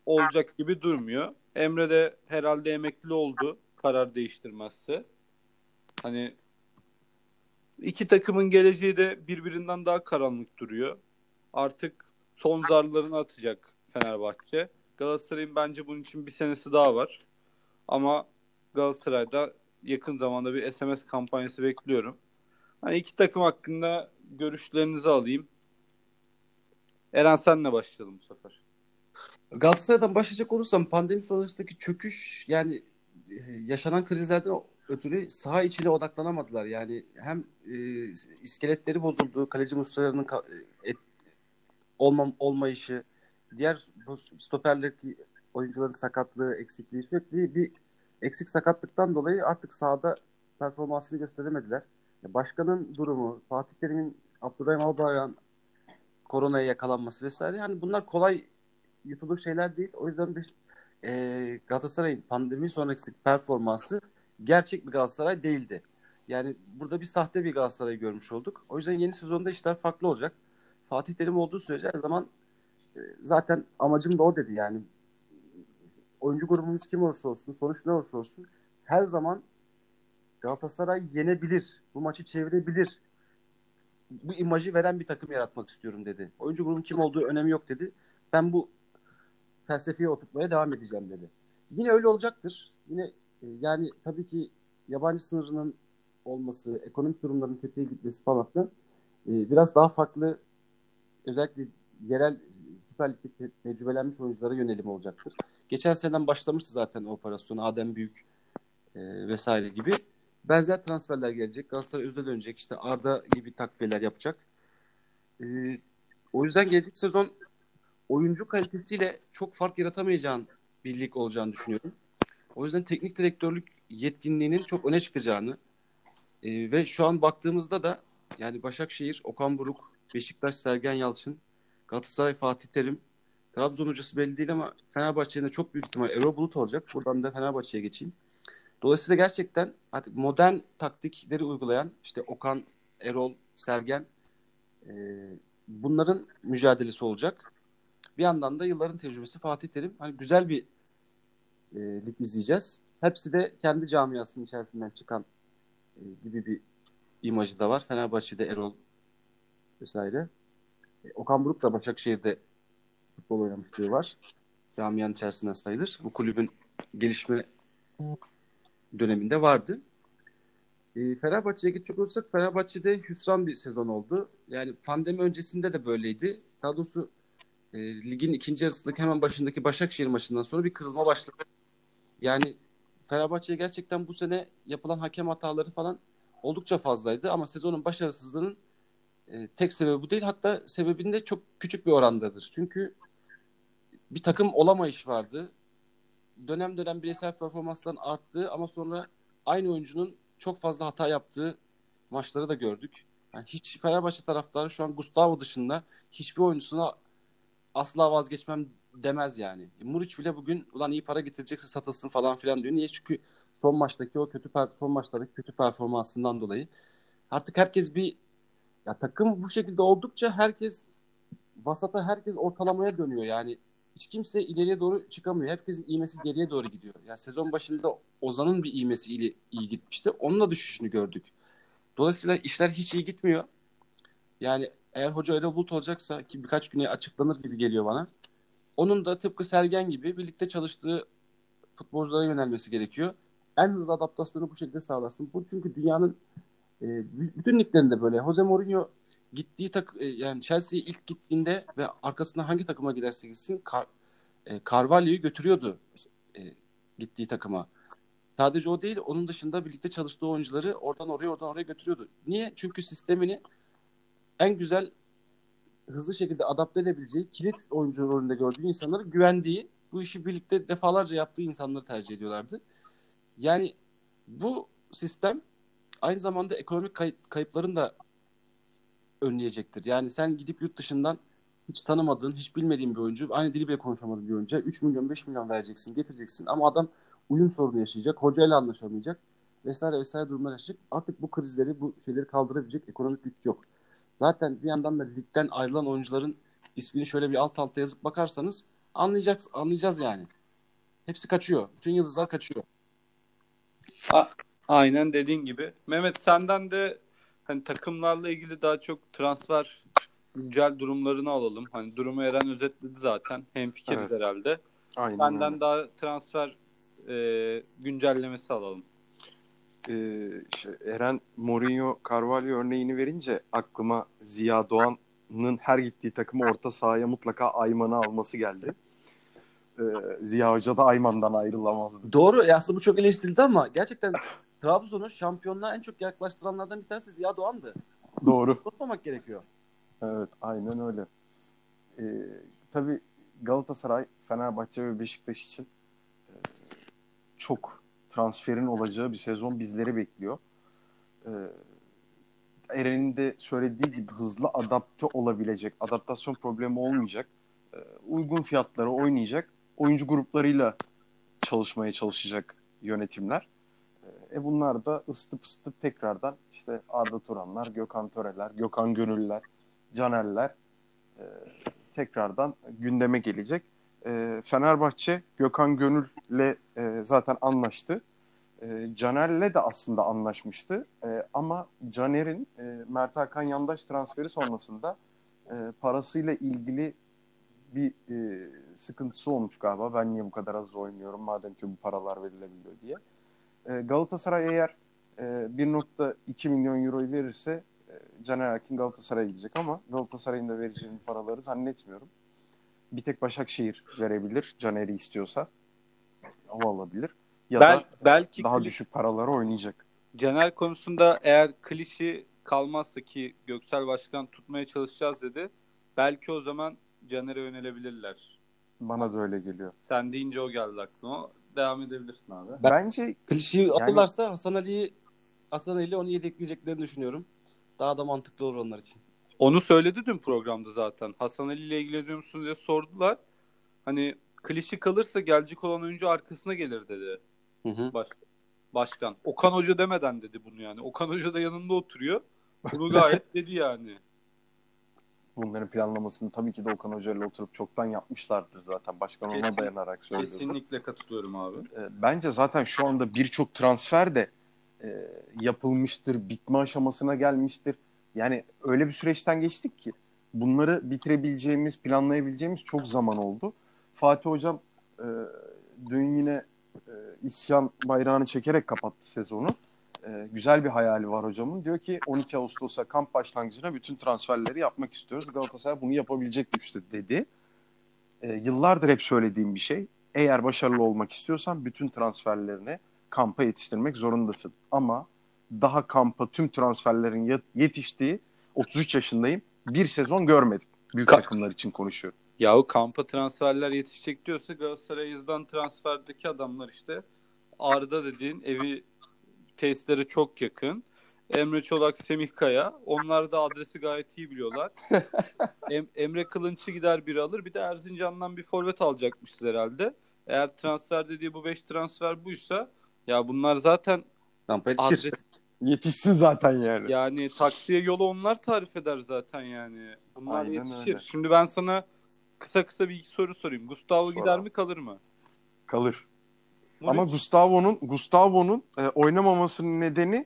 olacak gibi durmuyor. Emre de herhalde emekli oldu karar değiştirmezse. Hani iki takımın geleceği de birbirinden daha karanlık duruyor. Artık son zarlarını atacak Fenerbahçe. Galatasaray'ın bence bunun için bir senesi daha var. Ama Galatasaray'da yakın zamanda bir SMS kampanyası bekliyorum. Hani iki takım hakkında görüşlerinizi alayım. Eren senle başlayalım bu sefer. Galatasaray'dan başlayacak olursam pandemi sonrasındaki çöküş yani e, yaşanan krizlerden ötürü saha içine odaklanamadılar. Yani hem e, iskeletleri bozuldu, kaleci Muslera'nın e, et, olmam, olmayışı, diğer stoperlerdeki oyuncuların sakatlığı, eksikliği sürekli bir eksik sakatlıktan dolayı artık sahada performansını gösteremediler. Başkanın durumu, Fatih Terim'in Abdurrahim Albayrak'ın koronaya yakalanması vesaire. Yani bunlar kolay yutulur şeyler değil. O yüzden bir e, Galatasaray'ın pandemi sonraki performansı gerçek bir Galatasaray değildi. Yani burada bir sahte bir Galatasaray görmüş olduk. O yüzden yeni sezonda işler farklı olacak. Fatih Terim olduğu sürece her zaman e, zaten amacım da o dedi yani. Oyuncu grubumuz kim olursa olsun, sonuç ne olursa olsun her zaman Galatasaray yenebilir. Bu maçı çevirebilir. Bu imajı veren bir takım yaratmak istiyorum dedi. Oyuncu grubun kim olduğu önemi yok dedi. Ben bu felsefeye oturtmaya devam edeceğim dedi. Yine öyle olacaktır. Yine yani tabii ki yabancı sınırının olması, ekonomik durumların kötüye gitmesi falan filan e, biraz daha farklı özellikle yerel Süper Lig'de tecrübelenmiş oyunculara yönelim olacaktır. Geçen seneden başlamıştı zaten operasyon. Adem Büyük e, vesaire gibi. Benzer transferler gelecek. Galatasaray özde dönecek. İşte Arda gibi takviyeler yapacak. E, o yüzden gelecek sezon oyuncu kalitesiyle çok fark yaratamayacağın bir lig olacağını düşünüyorum. O yüzden teknik direktörlük yetkinliğinin çok öne çıkacağını e, ve şu an baktığımızda da yani Başakşehir, Okan Buruk, Beşiktaş, Sergen Yalçın, Galatasaray, Fatih Terim, Trabzon hocası belli değil ama Fenerbahçe'nin çok büyük ihtimal Erol Bulut olacak. Buradan da Fenerbahçe'ye geçeyim. Dolayısıyla gerçekten artık modern taktikleri uygulayan işte Okan, Erol, Sergen e, bunların mücadelesi olacak. Bir yandan da yılların tecrübesi Fatih Terim. Hani güzel bir e, lig izleyeceğiz. Hepsi de kendi camiasının içerisinden çıkan e, gibi bir imajı da var. Fenerbahçe'de Erol vesaire. E, Okan Buruk da Başakşehir'de futbol oynamışlığı var. Camianın içerisinden sayılır. Bu kulübün gelişme döneminde vardı. E, Fenerbahçe'ye geçecek olursak Fenerbahçe'de hüsran bir sezon oldu. Yani pandemi öncesinde de böyleydi. Daha doğrusu e, ligin ikinci yarısındaki hemen başındaki Başakşehir maçından sonra bir kırılma başladı. Yani Fenerbahçe'ye gerçekten bu sene yapılan hakem hataları falan oldukça fazlaydı ama sezonun başarısızlığının e, tek sebebi bu değil. Hatta sebebinde çok küçük bir orandadır. Çünkü bir takım olamayış vardı. Dönem dönem bireysel performansların arttığı ama sonra aynı oyuncunun çok fazla hata yaptığı maçları da gördük. Yani hiç Fenerbahçe taraftarı şu an Gustavo dışında hiçbir oyuncusuna asla vazgeçmem demez yani. E, Muriç bile bugün ulan iyi para getirecekse satılsın falan filan diyor. Niye? Çünkü son maçtaki o kötü son maçlardaki kötü performansından dolayı. Artık herkes bir ya takım bu şekilde oldukça herkes vasata herkes ortalamaya dönüyor. Yani hiç kimse ileriye doğru çıkamıyor. Herkesin iğmesi geriye doğru gidiyor. Yani sezon başında Ozan'ın bir iğmesi iyi, iyi gitmişti. Onunla düşüşünü gördük. Dolayısıyla işler hiç iyi gitmiyor. Yani eğer hoca öyle bulut olacaksa ki birkaç güne açıklanır gibi geliyor bana. Onun da tıpkı Sergen gibi birlikte çalıştığı futbolculara yönelmesi gerekiyor. En hızlı adaptasyonu bu şekilde sağlasın. Bu çünkü dünyanın e, bütün liglerinde böyle. Jose Mourinho gittiği tak e, yani Chelsea'ye ilk gittiğinde ve arkasından hangi takıma giderse gitsin Car e, Carvalho'yu götürüyordu e, gittiği takıma. Sadece o değil, onun dışında birlikte çalıştığı oyuncuları oradan oraya oradan oraya götürüyordu. Niye? Çünkü sistemini en güzel hızlı şekilde adapte edebileceği kilit oyuncu rolünde gördüğü insanları güvendiği, bu işi birlikte defalarca yaptığı insanları tercih ediyorlardı. Yani bu sistem aynı zamanda ekonomik kay- kayıpların da önleyecektir. Yani sen gidip yurt dışından hiç tanımadığın, hiç bilmediğin bir oyuncu, aynı dili bile konuşamadığın bir oyuncu 3 milyon, 5 milyon vereceksin, getireceksin ama adam uyum sorunu yaşayacak, hocayla anlaşamayacak vesaire vesaire durumlar yaşayacak. Artık bu krizleri, bu şeyleri kaldırabilecek ekonomik güç yok. Zaten bir yandan da ligden ayrılan oyuncuların ismini şöyle bir alt alta yazıp bakarsanız anlayacaksınız, anlayacağız yani. Hepsi kaçıyor. Bütün yıldızlar kaçıyor. A- aynen dediğin gibi. Mehmet senden de hani takımlarla ilgili daha çok transfer güncel durumlarını alalım. Hani durumu Eren özetledi zaten. Hem fikiriz evet. herhalde. Aynen Senden öyle. daha transfer e, güncellemesi alalım e, işte Eren Mourinho Carvalho örneğini verince aklıma Ziya Doğan'ın her gittiği takımı orta sahaya mutlaka Ayman'ı alması geldi. E, Ziya Hoca da Ayman'dan ayrılamazdı. Doğru. Ya aslında bu çok eleştirildi ama gerçekten Trabzon'u şampiyonluğa en çok yaklaştıranlardan bir tanesi Ziya Doğan'dı. Doğru. Unutmamak gerekiyor. Evet aynen öyle. Ee, tabii Galatasaray, Fenerbahçe ve Beşiktaş için e, çok transferin olacağı bir sezon bizleri bekliyor. Ee, Eren'in de söylediği gibi hızlı adapte olabilecek, adaptasyon problemi olmayacak, e, uygun fiyatlara oynayacak, oyuncu gruplarıyla çalışmaya çalışacak yönetimler. E bunlar da ısıtıp ısıtıp tekrardan işte Arda Turanlar, Gökhan Töreler, Gökhan Gönüller, Canerler e, tekrardan gündeme gelecek. E, Fenerbahçe Gökhan Gönül'le e, zaten anlaştı. E, Caner'le de aslında anlaşmıştı. E, ama Caner'in e, Mert Hakan Yandaş transferi sonrasında e, parasıyla ilgili bir e, sıkıntısı olmuş galiba. Ben niye bu kadar az oynuyorum madem ki bu paralar verilebiliyor diye. E, Galatasaray eğer e, 1.2 milyon euroyu verirse e, Caner Erkin Galatasaray'a gidecek ama Galatasaray'ın da vereceğini paraları zannetmiyorum. Bir tek Başakşehir verebilir Caner'i istiyorsa. O alabilir. Ya Bel, da belki daha Kli- düşük paralara oynayacak. Caner konusunda eğer klişi kalmazsa ki Göksel Başkan tutmaya çalışacağız dedi. Belki o zaman Caner'e yönelebilirler. Bana da öyle geliyor. Sen deyince o geldi aklıma. Devam edebilirsin abi. Ben- Bence Klişeyi Yani- alırlarsa Hasan Ali'yi Hasan Ali onu yedekleyeceklerini düşünüyorum. Daha da mantıklı olur onlar için. Onu söyledi dün programda zaten. Hasan Ali ile ilgileniyor musunuz diye sordular. Hani klişi kalırsa gelecek olan oyuncu arkasına gelir dedi Hı hı. baş, başkan. Okan Hoca demeden dedi bunu yani. Okan Hoca da yanında oturuyor. Bunu gayet [laughs] dedi yani. bunların planlamasını tabii ki de Okan Hoca ile oturup çoktan yapmışlardır zaten. Başkan ona Kesin- dayanarak söylüyordu. Kesinlikle katılıyorum abi. E, bence zaten şu anda birçok transfer de e, yapılmıştır, bitme aşamasına gelmiştir. Yani öyle bir süreçten geçtik ki bunları bitirebileceğimiz, planlayabileceğimiz çok zaman oldu. Fatih Hocam e, dün yine e, isyan bayrağını çekerek kapattı sezonu. E, güzel bir hayali var hocamın. Diyor ki 12 Ağustos'a kamp başlangıcına bütün transferleri yapmak istiyoruz. Galatasaray bunu yapabilecek güçte dedi. E, yıllardır hep söylediğim bir şey. Eğer başarılı olmak istiyorsan bütün transferlerini kampa yetiştirmek zorundasın. Ama daha kampa tüm transferlerin yet- yetiştiği 33 yaşındayım. Bir sezon görmedim. Büyük Ka- takımlar için konuşuyorum. Yahu kampa transferler yetişecek diyorsa Galatasaray yazılan transferdeki adamlar işte Arda dediğin evi tesislere çok yakın. Emre Çolak, Semih Kaya. Onlar da adresi gayet iyi biliyorlar. [laughs] Em- Emre Kılınç'ı gider biri alır. Bir de Erzincan'dan bir forvet alacakmışız herhalde. Eğer transfer dediği bu 5 transfer buysa ya bunlar zaten adres, Yetişsin zaten yani. yani taksiye yolu onlar tarif eder zaten yani. Bunlar Aynen yetişir. öyle. Şimdi ben sana kısa kısa bir iki soru sorayım. Gustavo Sor gider abi. mi kalır mı? Kalır. Muric- Ama Gustavo'nun Gustavo'nun e, oynamamasının nedeni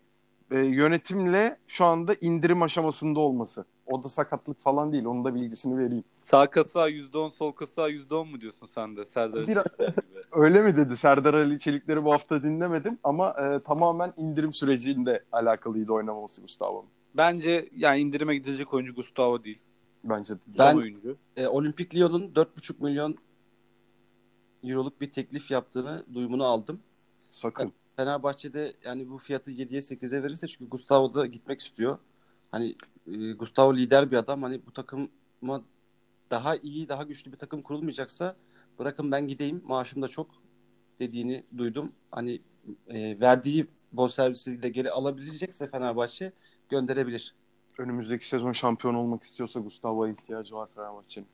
e, yönetimle şu anda indirim aşamasında olması. O da sakatlık falan değil. Onun da bilgisini vereyim. Sağ kasa %10, sol kasa %10 mu diyorsun sen de Serdar Bir- Açıkçı gibi? Öyle mi dedi Serdar Ali Çelikleri bu hafta dinlemedim ama e, tamamen indirim sürecinde alakalıydı oynamaması Gustavo'nun. Bence yani indirime gidilecek oyuncu Gustavo değil. Bence de. Ben- oyuncu. E, Olimpik Lyon'un 4,5 milyon euroluk bir teklif yaptığını duyumunu aldım. sakın. Fenerbahçe'de yani bu fiyatı 7'ye 8'e verirse çünkü Gustavo da gitmek istiyor. Hani e, Gustavo lider bir adam. Hani bu takıma daha iyi, daha güçlü bir takım kurulmayacaksa bırakın ben gideyim. Maaşım da çok dediğini duydum. Hani e, verdiği bonservisiyle geri alabilecekse Fenerbahçe gönderebilir. Önümüzdeki sezon şampiyon olmak istiyorsa Gustavo'ya ihtiyacı var Fenerbahçe'nin.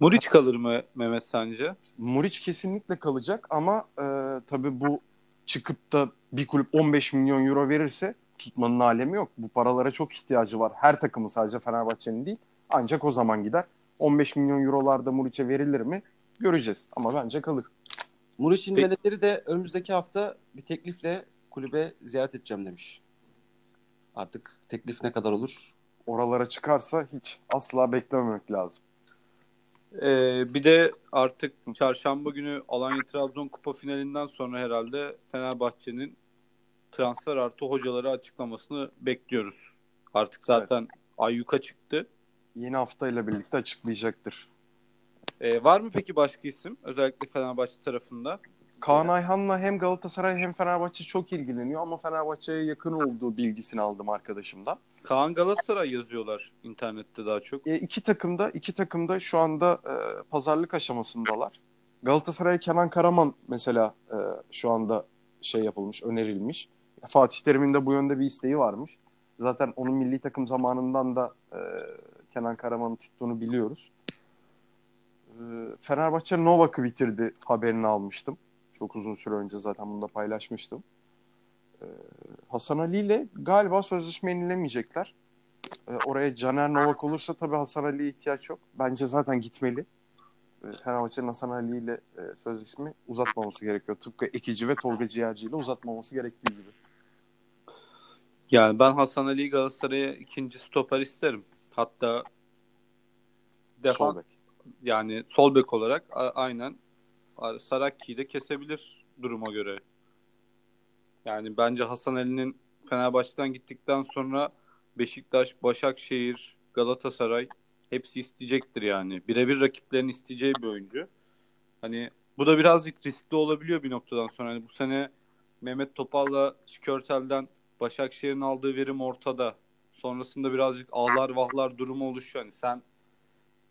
Muriç kalır mı Mehmet sence? Muriç kesinlikle kalacak ama e, tabii bu çıkıp da bir kulüp 15 milyon euro verirse tutmanın alemi yok. Bu paralara çok ihtiyacı var. Her takımın sadece Fenerbahçe'nin değil. Ancak o zaman gider. 15 milyon eurolarda Muriç'e verilir mi? Göreceğiz. Ama bence kalır. Muriç'in Peki- menajeri de önümüzdeki hafta bir teklifle kulübe ziyaret edeceğim demiş. Artık teklif ne kadar olur? Oralara çıkarsa hiç asla beklememek lazım. Ee, bir de artık çarşamba günü Alanya Trabzon Kupa finalinden sonra herhalde Fenerbahçe'nin transfer artı hocaları açıklamasını bekliyoruz. Artık zaten ayyuka çıktı. Yeni haftayla birlikte açıklayacaktır. Ee, var mı peki başka isim? Özellikle Fenerbahçe tarafında. Kaan Ayhan'la hem Galatasaray hem Fenerbahçe çok ilgileniyor ama Fenerbahçe'ye yakın olduğu bilgisini aldım arkadaşımdan. Kaan Galatasaray yazıyorlar internette daha çok. E, iki takımda iki takımda şu anda e, pazarlık aşamasındalar. Galatasaray Kenan Karaman mesela e, şu anda şey yapılmış, önerilmiş. Fatih Terim'in de bu yönde bir isteği varmış. Zaten onun milli takım zamanından da e, Kenan Karaman'ı tuttuğunu biliyoruz. E, Fenerbahçe Novak'ı bitirdi haberini almıştım. Çok uzun süre önce zaten bunu da paylaşmıştım. E, Hasan Ali ile galiba sözleşme yenilemeyecekler. E, oraya Caner Novak olursa tabii Hasan Ali'ye ihtiyaç yok. Bence zaten gitmeli. Fenerbahçe'nin Hasan Ali ile e, sözleşme uzatmaması gerekiyor. Tıpkı Ekici ve Tolga Ciğerci ile uzatmaması gerektiği gibi. Yani ben Hasan Ali Galatasaray'a ikinci stoper isterim. Hatta defans Sol yani sol bek olarak aynen Sarakki'yi de kesebilir duruma göre. Yani bence Hasan Ali'nin Fenerbahçe'den gittikten sonra Beşiktaş, Başakşehir, Galatasaray hepsi isteyecektir yani. Birebir rakiplerin isteyeceği bir oyuncu. Hani bu da birazcık riskli olabiliyor bir noktadan sonra. Hani bu sene Mehmet Topal'la Şikörtel'den Başakşehir'in aldığı verim ortada. Sonrasında birazcık ağlar vahlar durumu oluşuyor. Hani sen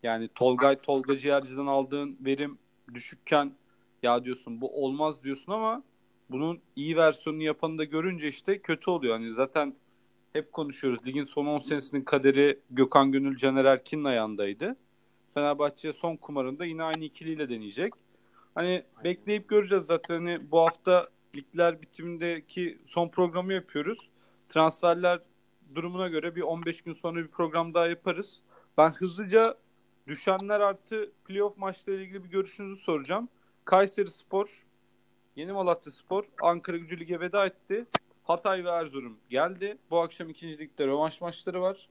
yani Tolgay Tolga Ciğerci'den aldığın verim düşükken ya diyorsun bu olmaz diyorsun ama bunun iyi versiyonunu yapanı da görünce işte kötü oluyor. Hani zaten hep konuşuyoruz. Ligin son 10 senesinin kaderi Gökhan Gönül Caner Erkin'in ayağındaydı. Fenerbahçe son kumarında yine aynı ikiliyle deneyecek. Hani bekleyip göreceğiz zaten. Hani bu hafta ligler bitimindeki son programı yapıyoruz. Transferler durumuna göre bir 15 gün sonra bir program daha yaparız. Ben hızlıca düşenler artı playoff maçlarıyla ilgili bir görüşünüzü soracağım. Kayseri Spor, Yeni Malatya Spor, Ankara Gücü Lig'e veda etti. Hatay ve Erzurum geldi. Bu akşam ikinci ligde rövanş maçları var.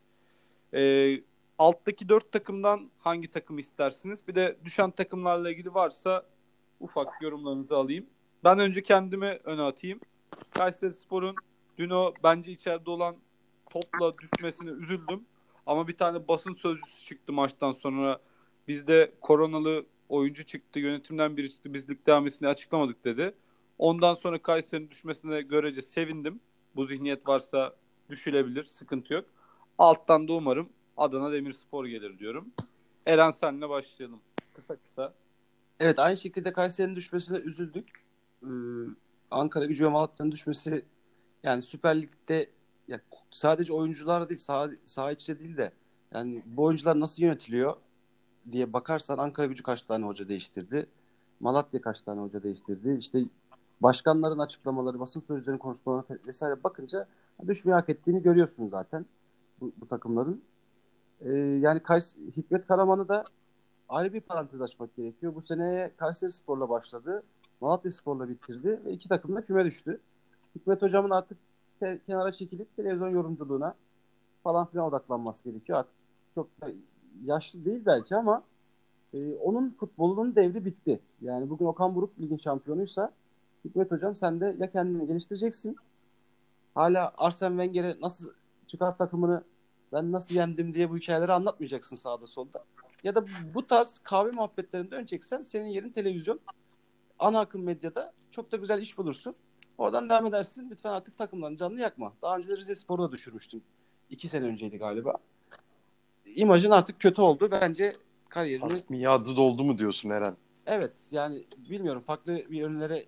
Ee, alttaki dört takımdan hangi takım istersiniz? Bir de düşen takımlarla ilgili varsa ufak yorumlarınızı alayım. Ben önce kendimi öne atayım. Kayseri Spor'un dün o bence içeride olan topla düşmesine üzüldüm. Ama bir tane basın sözcüsü çıktı maçtan sonra. Bizde koronalı oyuncu çıktı. Yönetimden biri çıktı. Biz lig devamesini açıklamadık dedi. Ondan sonra Kayseri'nin düşmesine görece sevindim. Bu zihniyet varsa düşülebilir. Sıkıntı yok. Alttan da umarım Adana Demirspor gelir diyorum. Eren senle başlayalım. Kısa kısa. Evet aynı şekilde Kayseri'nin düşmesine üzüldük. Ee, Ankara Gücü ve Malatya'nın düşmesi yani Süper Lig'de ya sadece oyuncular değil saha, saha içinde değil de yani bu oyuncular nasıl yönetiliyor diye bakarsan Ankara Gücü kaç tane hoca değiştirdi. Malatya kaç tane hoca değiştirdi. İşte başkanların açıklamaları, basın sözlerinin konuşmalarına vesaire bakınca düşmeyi hak ettiğini görüyorsun zaten bu, bu takımların. Ee, yani Kays Hikmet Karaman'ı da ayrı bir parantez açmak gerekiyor. Bu seneye Kayseri Spor'la başladı. Malatya Spor'la bitirdi ve iki takım da küme düştü. Hikmet Hocam'ın artık te- kenara çekilip televizyon yorumculuğuna falan filan odaklanması gerekiyor. Artık çok da yaşlı değil belki ama e, onun futbolunun devri bitti. Yani bugün Okan Buruk ligin şampiyonuysa Hikmet Hocam sen de ya kendini geliştireceksin. Hala Arsene Wenger'e nasıl çıkar takımını ben nasıl yendim diye bu hikayeleri anlatmayacaksın sağda solda. Ya da bu tarz kahve muhabbetlerinde döneceksen senin yerin televizyon. Ana akım medyada çok da güzel iş bulursun. Oradan devam edersin. Lütfen artık takımların canını yakma. Daha önce de Rize Spor'u da düşürmüştün. İki sene önceydi galiba. İmajın artık kötü oldu. Bence kariyerini... Artık miadı doldu mu diyorsun Eren? Evet yani bilmiyorum farklı bir yönlere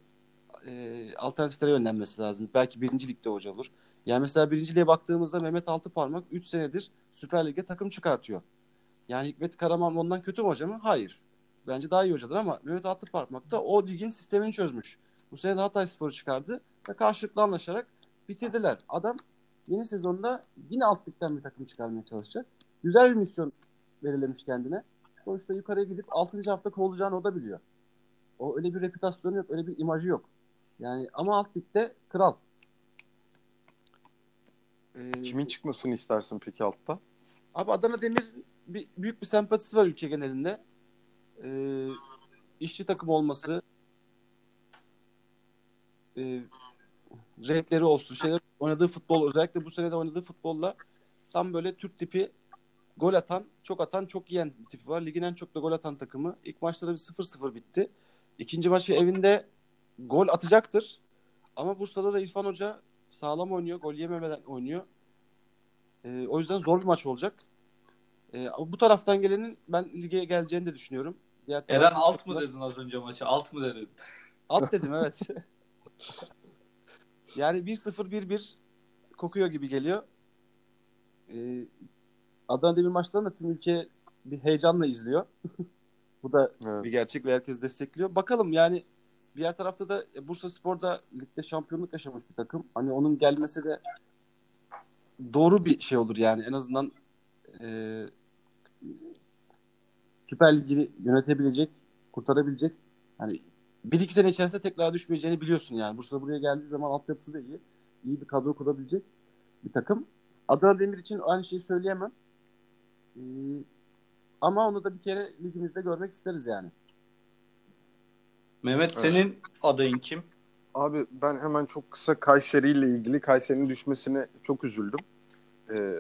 e, alternatiflere yönlenmesi lazım. Belki birinci ligde hoca olur. Yani mesela birinciliğe baktığımızda Mehmet Altıparmak 3 senedir Süper Lig'e takım çıkartıyor. Yani Hikmet Karaman ondan kötü mü hoca mı? Hayır. Bence daha iyi hocadır ama Mehmet Altıparmak da o ligin sistemini çözmüş. Bu sene de Hatay Spor'u çıkardı ve karşılıklı anlaşarak bitirdiler. Adam yeni sezonda yine alt ligden bir takım çıkarmaya çalışacak. Güzel bir misyon belirlemiş kendine. Sonuçta yukarıya gidip 6. hafta kovulacağını o da biliyor. O öyle bir reputasyonu yok, öyle bir imajı yok. Yani ama alt ligde kral. Ee, Kimin çıkmasını istersin peki altta? Abi Adana Demir bir, büyük bir sempatisi var ülke genelinde. Ee, işçi takım olması, e, renkleri olsun, şeyler oynadığı futbol özellikle bu sene de oynadığı futbolla tam böyle Türk tipi gol atan, çok atan, çok yiyen bir tipi var. Ligin en çok da gol atan takımı. İlk maçta da bir 0-0 bitti. İkinci maçı evinde gol atacaktır. Ama Bursa'da da İrfan Hoca sağlam oynuyor. Gol yememeden oynuyor. Ee, o yüzden zor bir maç olacak. Ama bu taraftan gelenin ben lige geleceğini de düşünüyorum. Diğer Eren alt mı dedin az önce maça? Alt mı dedin? Alt dedim evet. [laughs] yani 1-0 1-1 kokuyor gibi geliyor. Ee, Adana Demir maçlarını da tüm ülke bir heyecanla izliyor. [laughs] Bu da Evet. bir gerçek ve herkes destekliyor. Bakalım yani diğer tarafta da e, Bursa Spor'da ligde şampiyonluk yaşamış bir takım. Hani onun gelmesi de doğru bir şey olur yani en azından e, Süper Lig'i yönetebilecek kurtarabilecek. Hani bir iki sene içerisinde tekrar düşmeyeceğini biliyorsun yani. Bursa buraya geldiği zaman altyapısı da iyi. İyi bir kadro kurabilecek bir takım. Adana Demir için aynı şeyi söyleyemem. Ee, ama onu da bir kere ligimizde görmek isteriz yani. Mehmet senin adayın kim? Abi ben hemen çok kısa Kayseri ile ilgili Kayseri'nin düşmesine çok üzüldüm. Ee,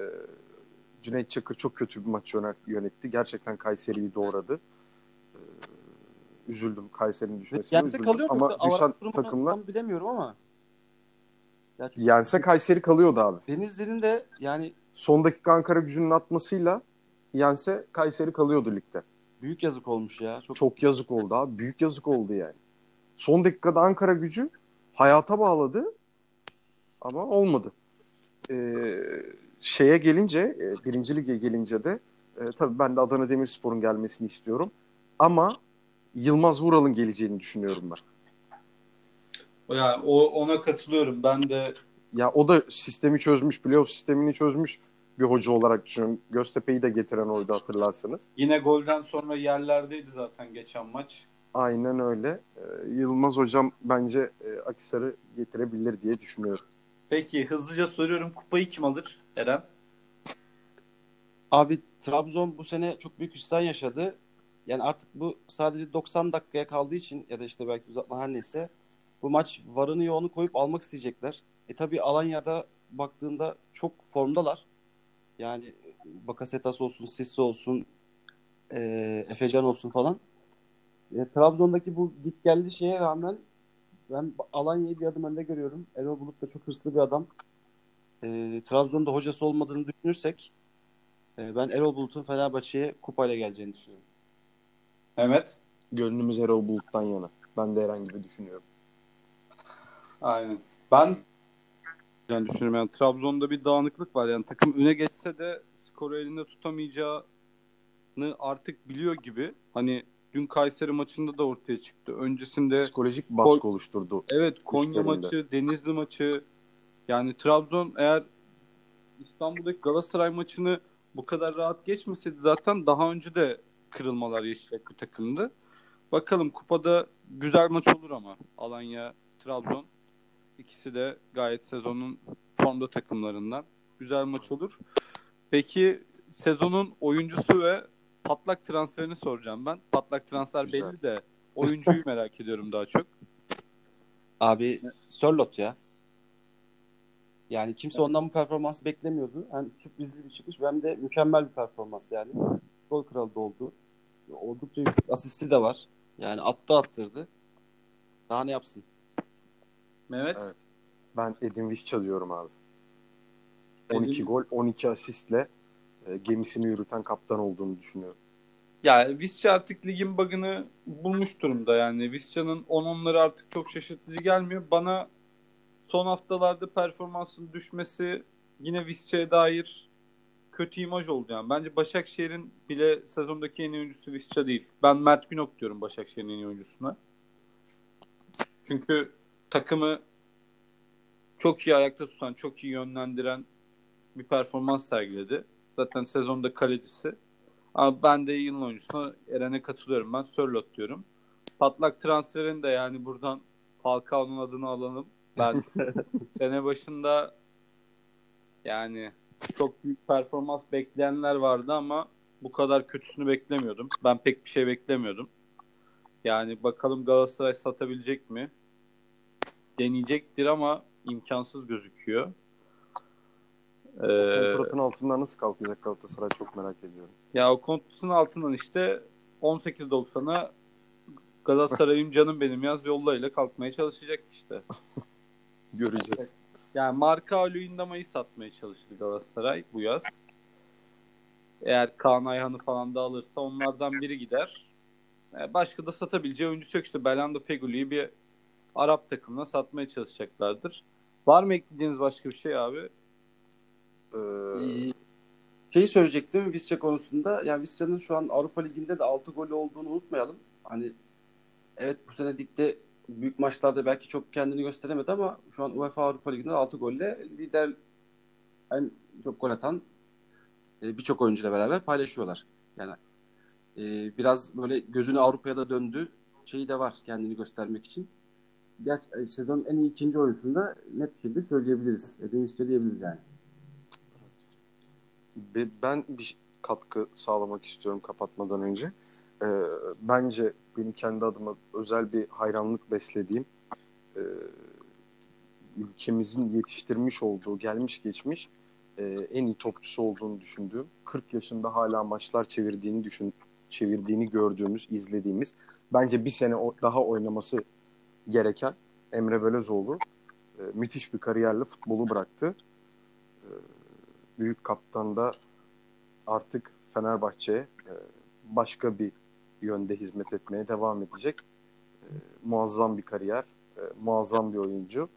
Cüneyt Çakır çok kötü bir maç yönetti. Gerçekten Kayseri'yi doğradı. Üzüldüm Kayseri'nin düşmesine Yense üzüldüm. kalıyor Ama düşen takımlar bilemiyorum ama. Gerçekten. yense Kayseri kalıyordu abi. Denizli'nin de yani son dakika Ankara gücünün atmasıyla yense Kayseri kalıyordu ligde. Büyük yazık olmuş ya. Çok, çok yazık oldu abi. Büyük yazık oldu yani. Son dakikada Ankara gücü hayata bağladı ama olmadı. Ee, şeye gelince, e, birinci lige gelince de e, tabii ben de Adana Demirspor'un gelmesini istiyorum. Ama Yılmaz Vural'ın geleceğini düşünüyorum ben. Yani o ona katılıyorum. Ben de ya o da sistemi çözmüş, playoff sistemini çözmüş bir hoca olarak düşünüyorum. Göztepe'yi de getiren oydu hatırlarsınız. Yine golden sonra yerlerdeydi zaten geçen maç. Aynen öyle. Ee, Yılmaz hocam bence e, Akisar'ı getirebilir diye düşünüyorum. Peki hızlıca soruyorum. Kupayı kim alır Eren? Abi Trabzon bu sene çok büyük hüsran yaşadı. Yani artık bu sadece 90 dakikaya kaldığı için ya da işte belki uzatma her neyse bu maç varını yoğunu koyup almak isteyecekler. E tabi Alanya'da baktığında çok formdalar. Yani Bakasetas olsun, Sisse olsun, e, Efecan olsun falan. E, Trabzon'daki bu git geldi şeye rağmen ben Alanya'yı bir adım önde görüyorum. Erol Bulut da çok hırslı bir adam. E, Trabzon'da hocası olmadığını düşünürsek e, ben Erol Bulut'un Fenerbahçe'ye kupayla geleceğini düşünüyorum. Evet. Gönlümüz Erol Bulut'tan yana. Ben de herhangi bir düşünüyorum. Aynen. Ben yani düşünüyorum yani Trabzon'da bir dağınıklık var. Yani takım öne geçse de skoru elinde tutamayacağını artık biliyor gibi. Hani dün Kayseri maçında da ortaya çıktı. Öncesinde psikolojik baskı Kol- oluşturdu. Evet, Konya maçı, Denizli maçı. Yani Trabzon eğer İstanbul'daki Galatasaray maçını bu kadar rahat geçmeseydi zaten daha önce de kırılmalar yaşayacak bir takımdı. Bakalım kupada güzel maç olur ama Alanya, Trabzon ikisi de gayet sezonun formda takımlarından. Güzel maç olur. Peki sezonun oyuncusu ve patlak transferini soracağım ben. Patlak transfer Güzel. belli de oyuncuyu [laughs] merak ediyorum daha çok. Abi Sörlot ya. Yani kimse ondan bu performansı beklemiyordu. Hem sürprizli bir çıkış hem de mükemmel bir performans yani. Gol kralı da oldu. Oldukça yüksek asisti de var. Yani attı attırdı. Daha ne yapsın? Mehmet? Evet. Ben Edin Visca diyorum abi. 12 Edin... gol, 12 asistle e, gemisini yürüten kaptan olduğunu düşünüyorum. Ya Visca artık ligin bug'ını bulmuş durumda yani. Visca'nın 10-10'ları artık çok şaşırtıcı gelmiyor. Bana son haftalarda performansın düşmesi yine Visca'ya dair kötü imaj oldu yani. Bence Başakşehir'in bile sezondaki en iyi oyuncusu Visca değil. Ben Mert Günok diyorum Başakşehir'in en iyi oyuncusuna. Çünkü takımı çok iyi ayakta tutan, çok iyi yönlendiren bir performans sergiledi. Zaten sezonda kalecisi. Ama ben de yılın oyuncusuna Eren'e katılıyorum. Ben Sörlot diyorum. Patlak transferin de yani buradan Falcao'nun adını alalım. Ben [laughs] sene başında yani çok büyük performans bekleyenler vardı ama bu kadar kötüsünü beklemiyordum. Ben pek bir şey beklemiyordum. Yani bakalım Galatasaray satabilecek mi? Deneyecektir ama imkansız gözüküyor. Ee, kontratın altından nasıl kalkacak Galatasaray çok merak ediyorum. Ya o kontratın altından işte 18.90'a Galatasaray'ım canım benim yaz yollayla kalkmaya çalışacak işte. [laughs] Göreceğiz. Yani marka Luyendama'yı satmaya çalıştı Galatasaray bu yaz. Eğer Kaan Ayhan'ı falan da alırsa onlardan biri gider. Ee, başka da satabileceği oyuncu yok işte. Belanda Feguli'yi bir Arap takımına satmaya çalışacaklardır. Var mı ekleyeceğiniz başka bir şey abi? Ee, şeyi söyleyecektim Visca konusunda. Yani Visca'nın şu an Avrupa Ligi'nde de 6 golü olduğunu unutmayalım. Hani evet bu sene ligde büyük maçlarda belki çok kendini gösteremedi ama şu an UEFA Avrupa Ligi'nde 6 golle lider en çok gol atan e, birçok oyuncuyla beraber paylaşıyorlar. Yani e, biraz böyle gözünü Avrupa'ya da döndü. Şeyi de var kendini göstermek için. Gerçi e, sezonun en iyi ikinci oyuncusunda net bir şekilde söyleyebiliriz. Edemizce diyebiliriz yani. Ben bir katkı sağlamak istiyorum kapatmadan önce. Ee, bence benim kendi adıma özel bir hayranlık beslediğim e, ülkemizin yetiştirmiş olduğu, gelmiş geçmiş e, en iyi topçusu olduğunu düşündüğüm, 40 yaşında hala maçlar çevirdiğini düşün, çevirdiğini gördüğümüz, izlediğimiz, bence bir sene daha oynaması gereken Emre Belözoğlu e, müthiş bir kariyerle futbolu bıraktı. E, büyük kaptan da artık Fenerbahçe'ye e, başka bir yönde hizmet etmeye devam edecek. E, muazzam bir kariyer, e, muazzam bir oyuncu.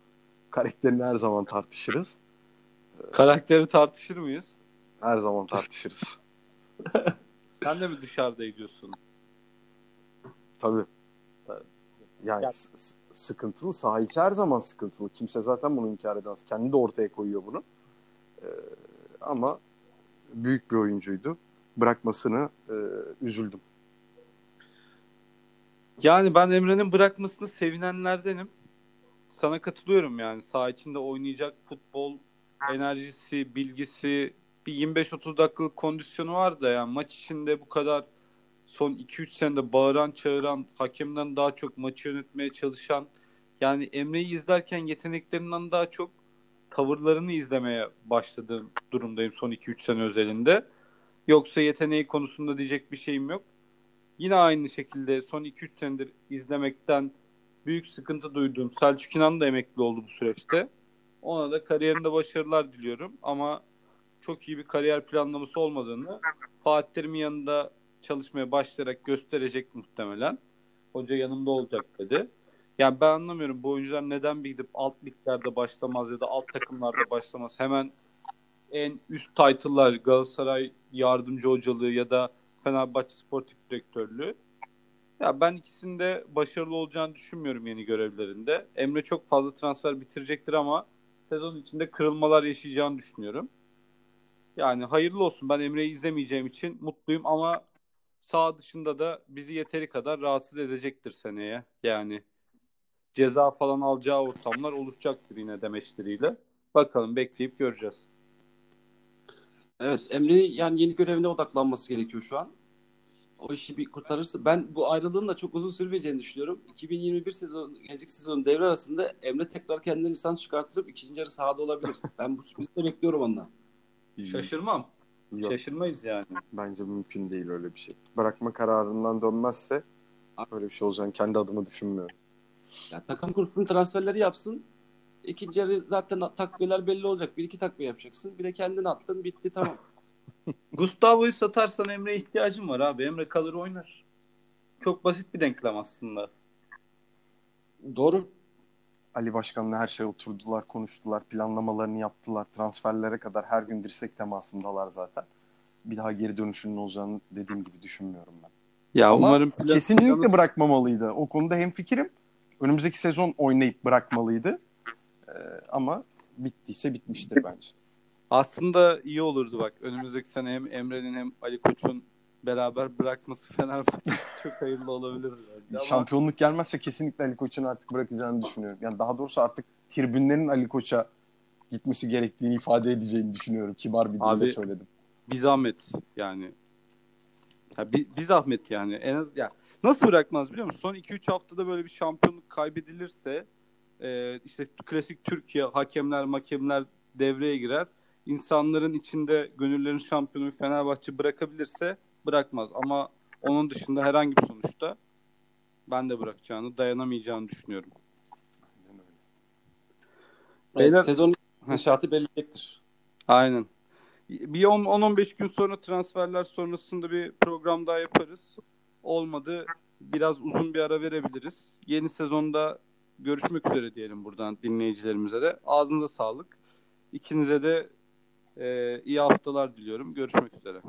Karakterini her zaman tartışırız. Karakteri tartışır mıyız? Her zaman tartışırız. [laughs] Sen de mi dışarıda ediyorsun? Tabii. Yani s- sıkıntılı. Saha içi her zaman sıkıntılı. Kimse zaten bunu inkar edemez. Kendi de ortaya koyuyor bunu. Ee, ama büyük bir oyuncuydu. Bırakmasını e, üzüldüm. Yani ben Emre'nin bırakmasını sevinenlerdenim. Sana katılıyorum yani. Saha içinde oynayacak futbol enerjisi, bilgisi bir 25-30 dakikalık kondisyonu var da yani maç içinde bu kadar son 2-3 senede bağıran çağıran hakemden daha çok maçı yönetmeye çalışan yani Emre'yi izlerken yeteneklerinden daha çok tavırlarını izlemeye başladığım durumdayım son 2-3 sene özelinde. Yoksa yeteneği konusunda diyecek bir şeyim yok. Yine aynı şekilde son 2-3 senedir izlemekten büyük sıkıntı duyduğum Selçuk İnan da emekli oldu bu süreçte. Ona da kariyerinde başarılar diliyorum ama çok iyi bir kariyer planlaması olmadığını Fatih Terim'in yanında çalışmaya başlayarak gösterecek muhtemelen. Hoca yanımda olacak dedi. Yani ben anlamıyorum bu oyuncular neden bir gidip alt liglerde başlamaz ya da alt takımlarda başlamaz. Hemen en üst title'lar Galatasaray yardımcı hocalığı ya da Fenerbahçe sportif direktörlüğü. Ya ben ikisinde başarılı olacağını düşünmüyorum yeni görevlerinde. Emre çok fazla transfer bitirecektir ama sezon içinde kırılmalar yaşayacağını düşünüyorum. Yani hayırlı olsun. Ben Emre'yi izlemeyeceğim için mutluyum ama sağ dışında da bizi yeteri kadar rahatsız edecektir seneye. Yani ceza falan alacağı ortamlar oluşacaktır yine demeçleriyle. Bakalım bekleyip göreceğiz. Evet Emre yani yeni görevine odaklanması gerekiyor şu an. O işi bir kurtarırsa ben bu ayrılığın da çok uzun sürmeyeceğini düşünüyorum. 2021 sezon gelecek sezon devre arasında Emre tekrar kendini lisans çıkartırıp ikinci yarı sahada olabilir. [laughs] ben bu sürprizi bekliyorum ondan. Şaşırmam. Yok, Şaşırmayız yani. bence mümkün değil öyle bir şey. Bırakma kararından dönmezse öyle bir şey olacağını kendi adıma düşünmüyorum. Ya, takım kursun transferleri yapsın. İkinci yarı zaten takviyeler belli olacak. Bir iki takviye yapacaksın. Bir de kendini attın bitti tamam. [laughs] Gustavo'yu satarsan Emre'ye ihtiyacın var abi. Emre kalır oynar. Çok basit bir denklem aslında. Doğru. Ali Başkan'la her şey oturdular, konuştular, planlamalarını yaptılar. Transferlere kadar her gün dirsek temasındalar zaten. Bir daha geri dönüşünün olacağını dediğim gibi düşünmüyorum ben. Ya Ama umarım plan- kesinlikle bırakmamalıydı. O konuda hem fikrim. Önümüzdeki sezon oynayıp bırakmalıydı. Ee, ama bittiyse bitmiştir bence. Aslında iyi olurdu bak. Önümüzdeki sene hem Emre'nin hem Ali Koç'un beraber bırakması Fenerbahçe [laughs] çok hayırlı olabilir. Ama Şampiyonluk gelmezse kesinlikle Ali Koç'un artık bırakacağını düşünüyorum. Yani daha doğrusu artık tribünlerin Ali Koç'a gitmesi gerektiğini ifade edeceğini düşünüyorum. Kibar bir dille Abi- söyledim. bir zahmet yani. Ya bir, bir zahmet yani. En az ya nasıl bırakmaz biliyor musun? Son 2-3 haftada böyle bir şampiyonluk kaybedilirse e, işte klasik Türkiye hakemler makemler devreye girer. İnsanların içinde gönüllerin şampiyonu Fenerbahçe bırakabilirse bırakmaz. Ama onun dışında herhangi bir sonuçta ben de bırakacağını, dayanamayacağını düşünüyorum. Evet, Beyler- sezon gidişatı belirleyecektir. Aynen. Bir 10 10-15 gün sonra transferler sonrasında bir program daha yaparız. Olmadı biraz uzun bir ara verebiliriz. Yeni sezonda görüşmek üzere diyelim buradan dinleyicilerimize de. Ağzınıza sağlık. İkinize de e, iyi haftalar diliyorum. Görüşmek üzere.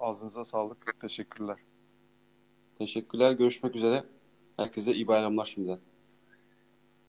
Ağzınıza sağlık. Teşekkürler. Teşekkürler. Görüşmek üzere. Herkese iyi bayramlar şimdiden.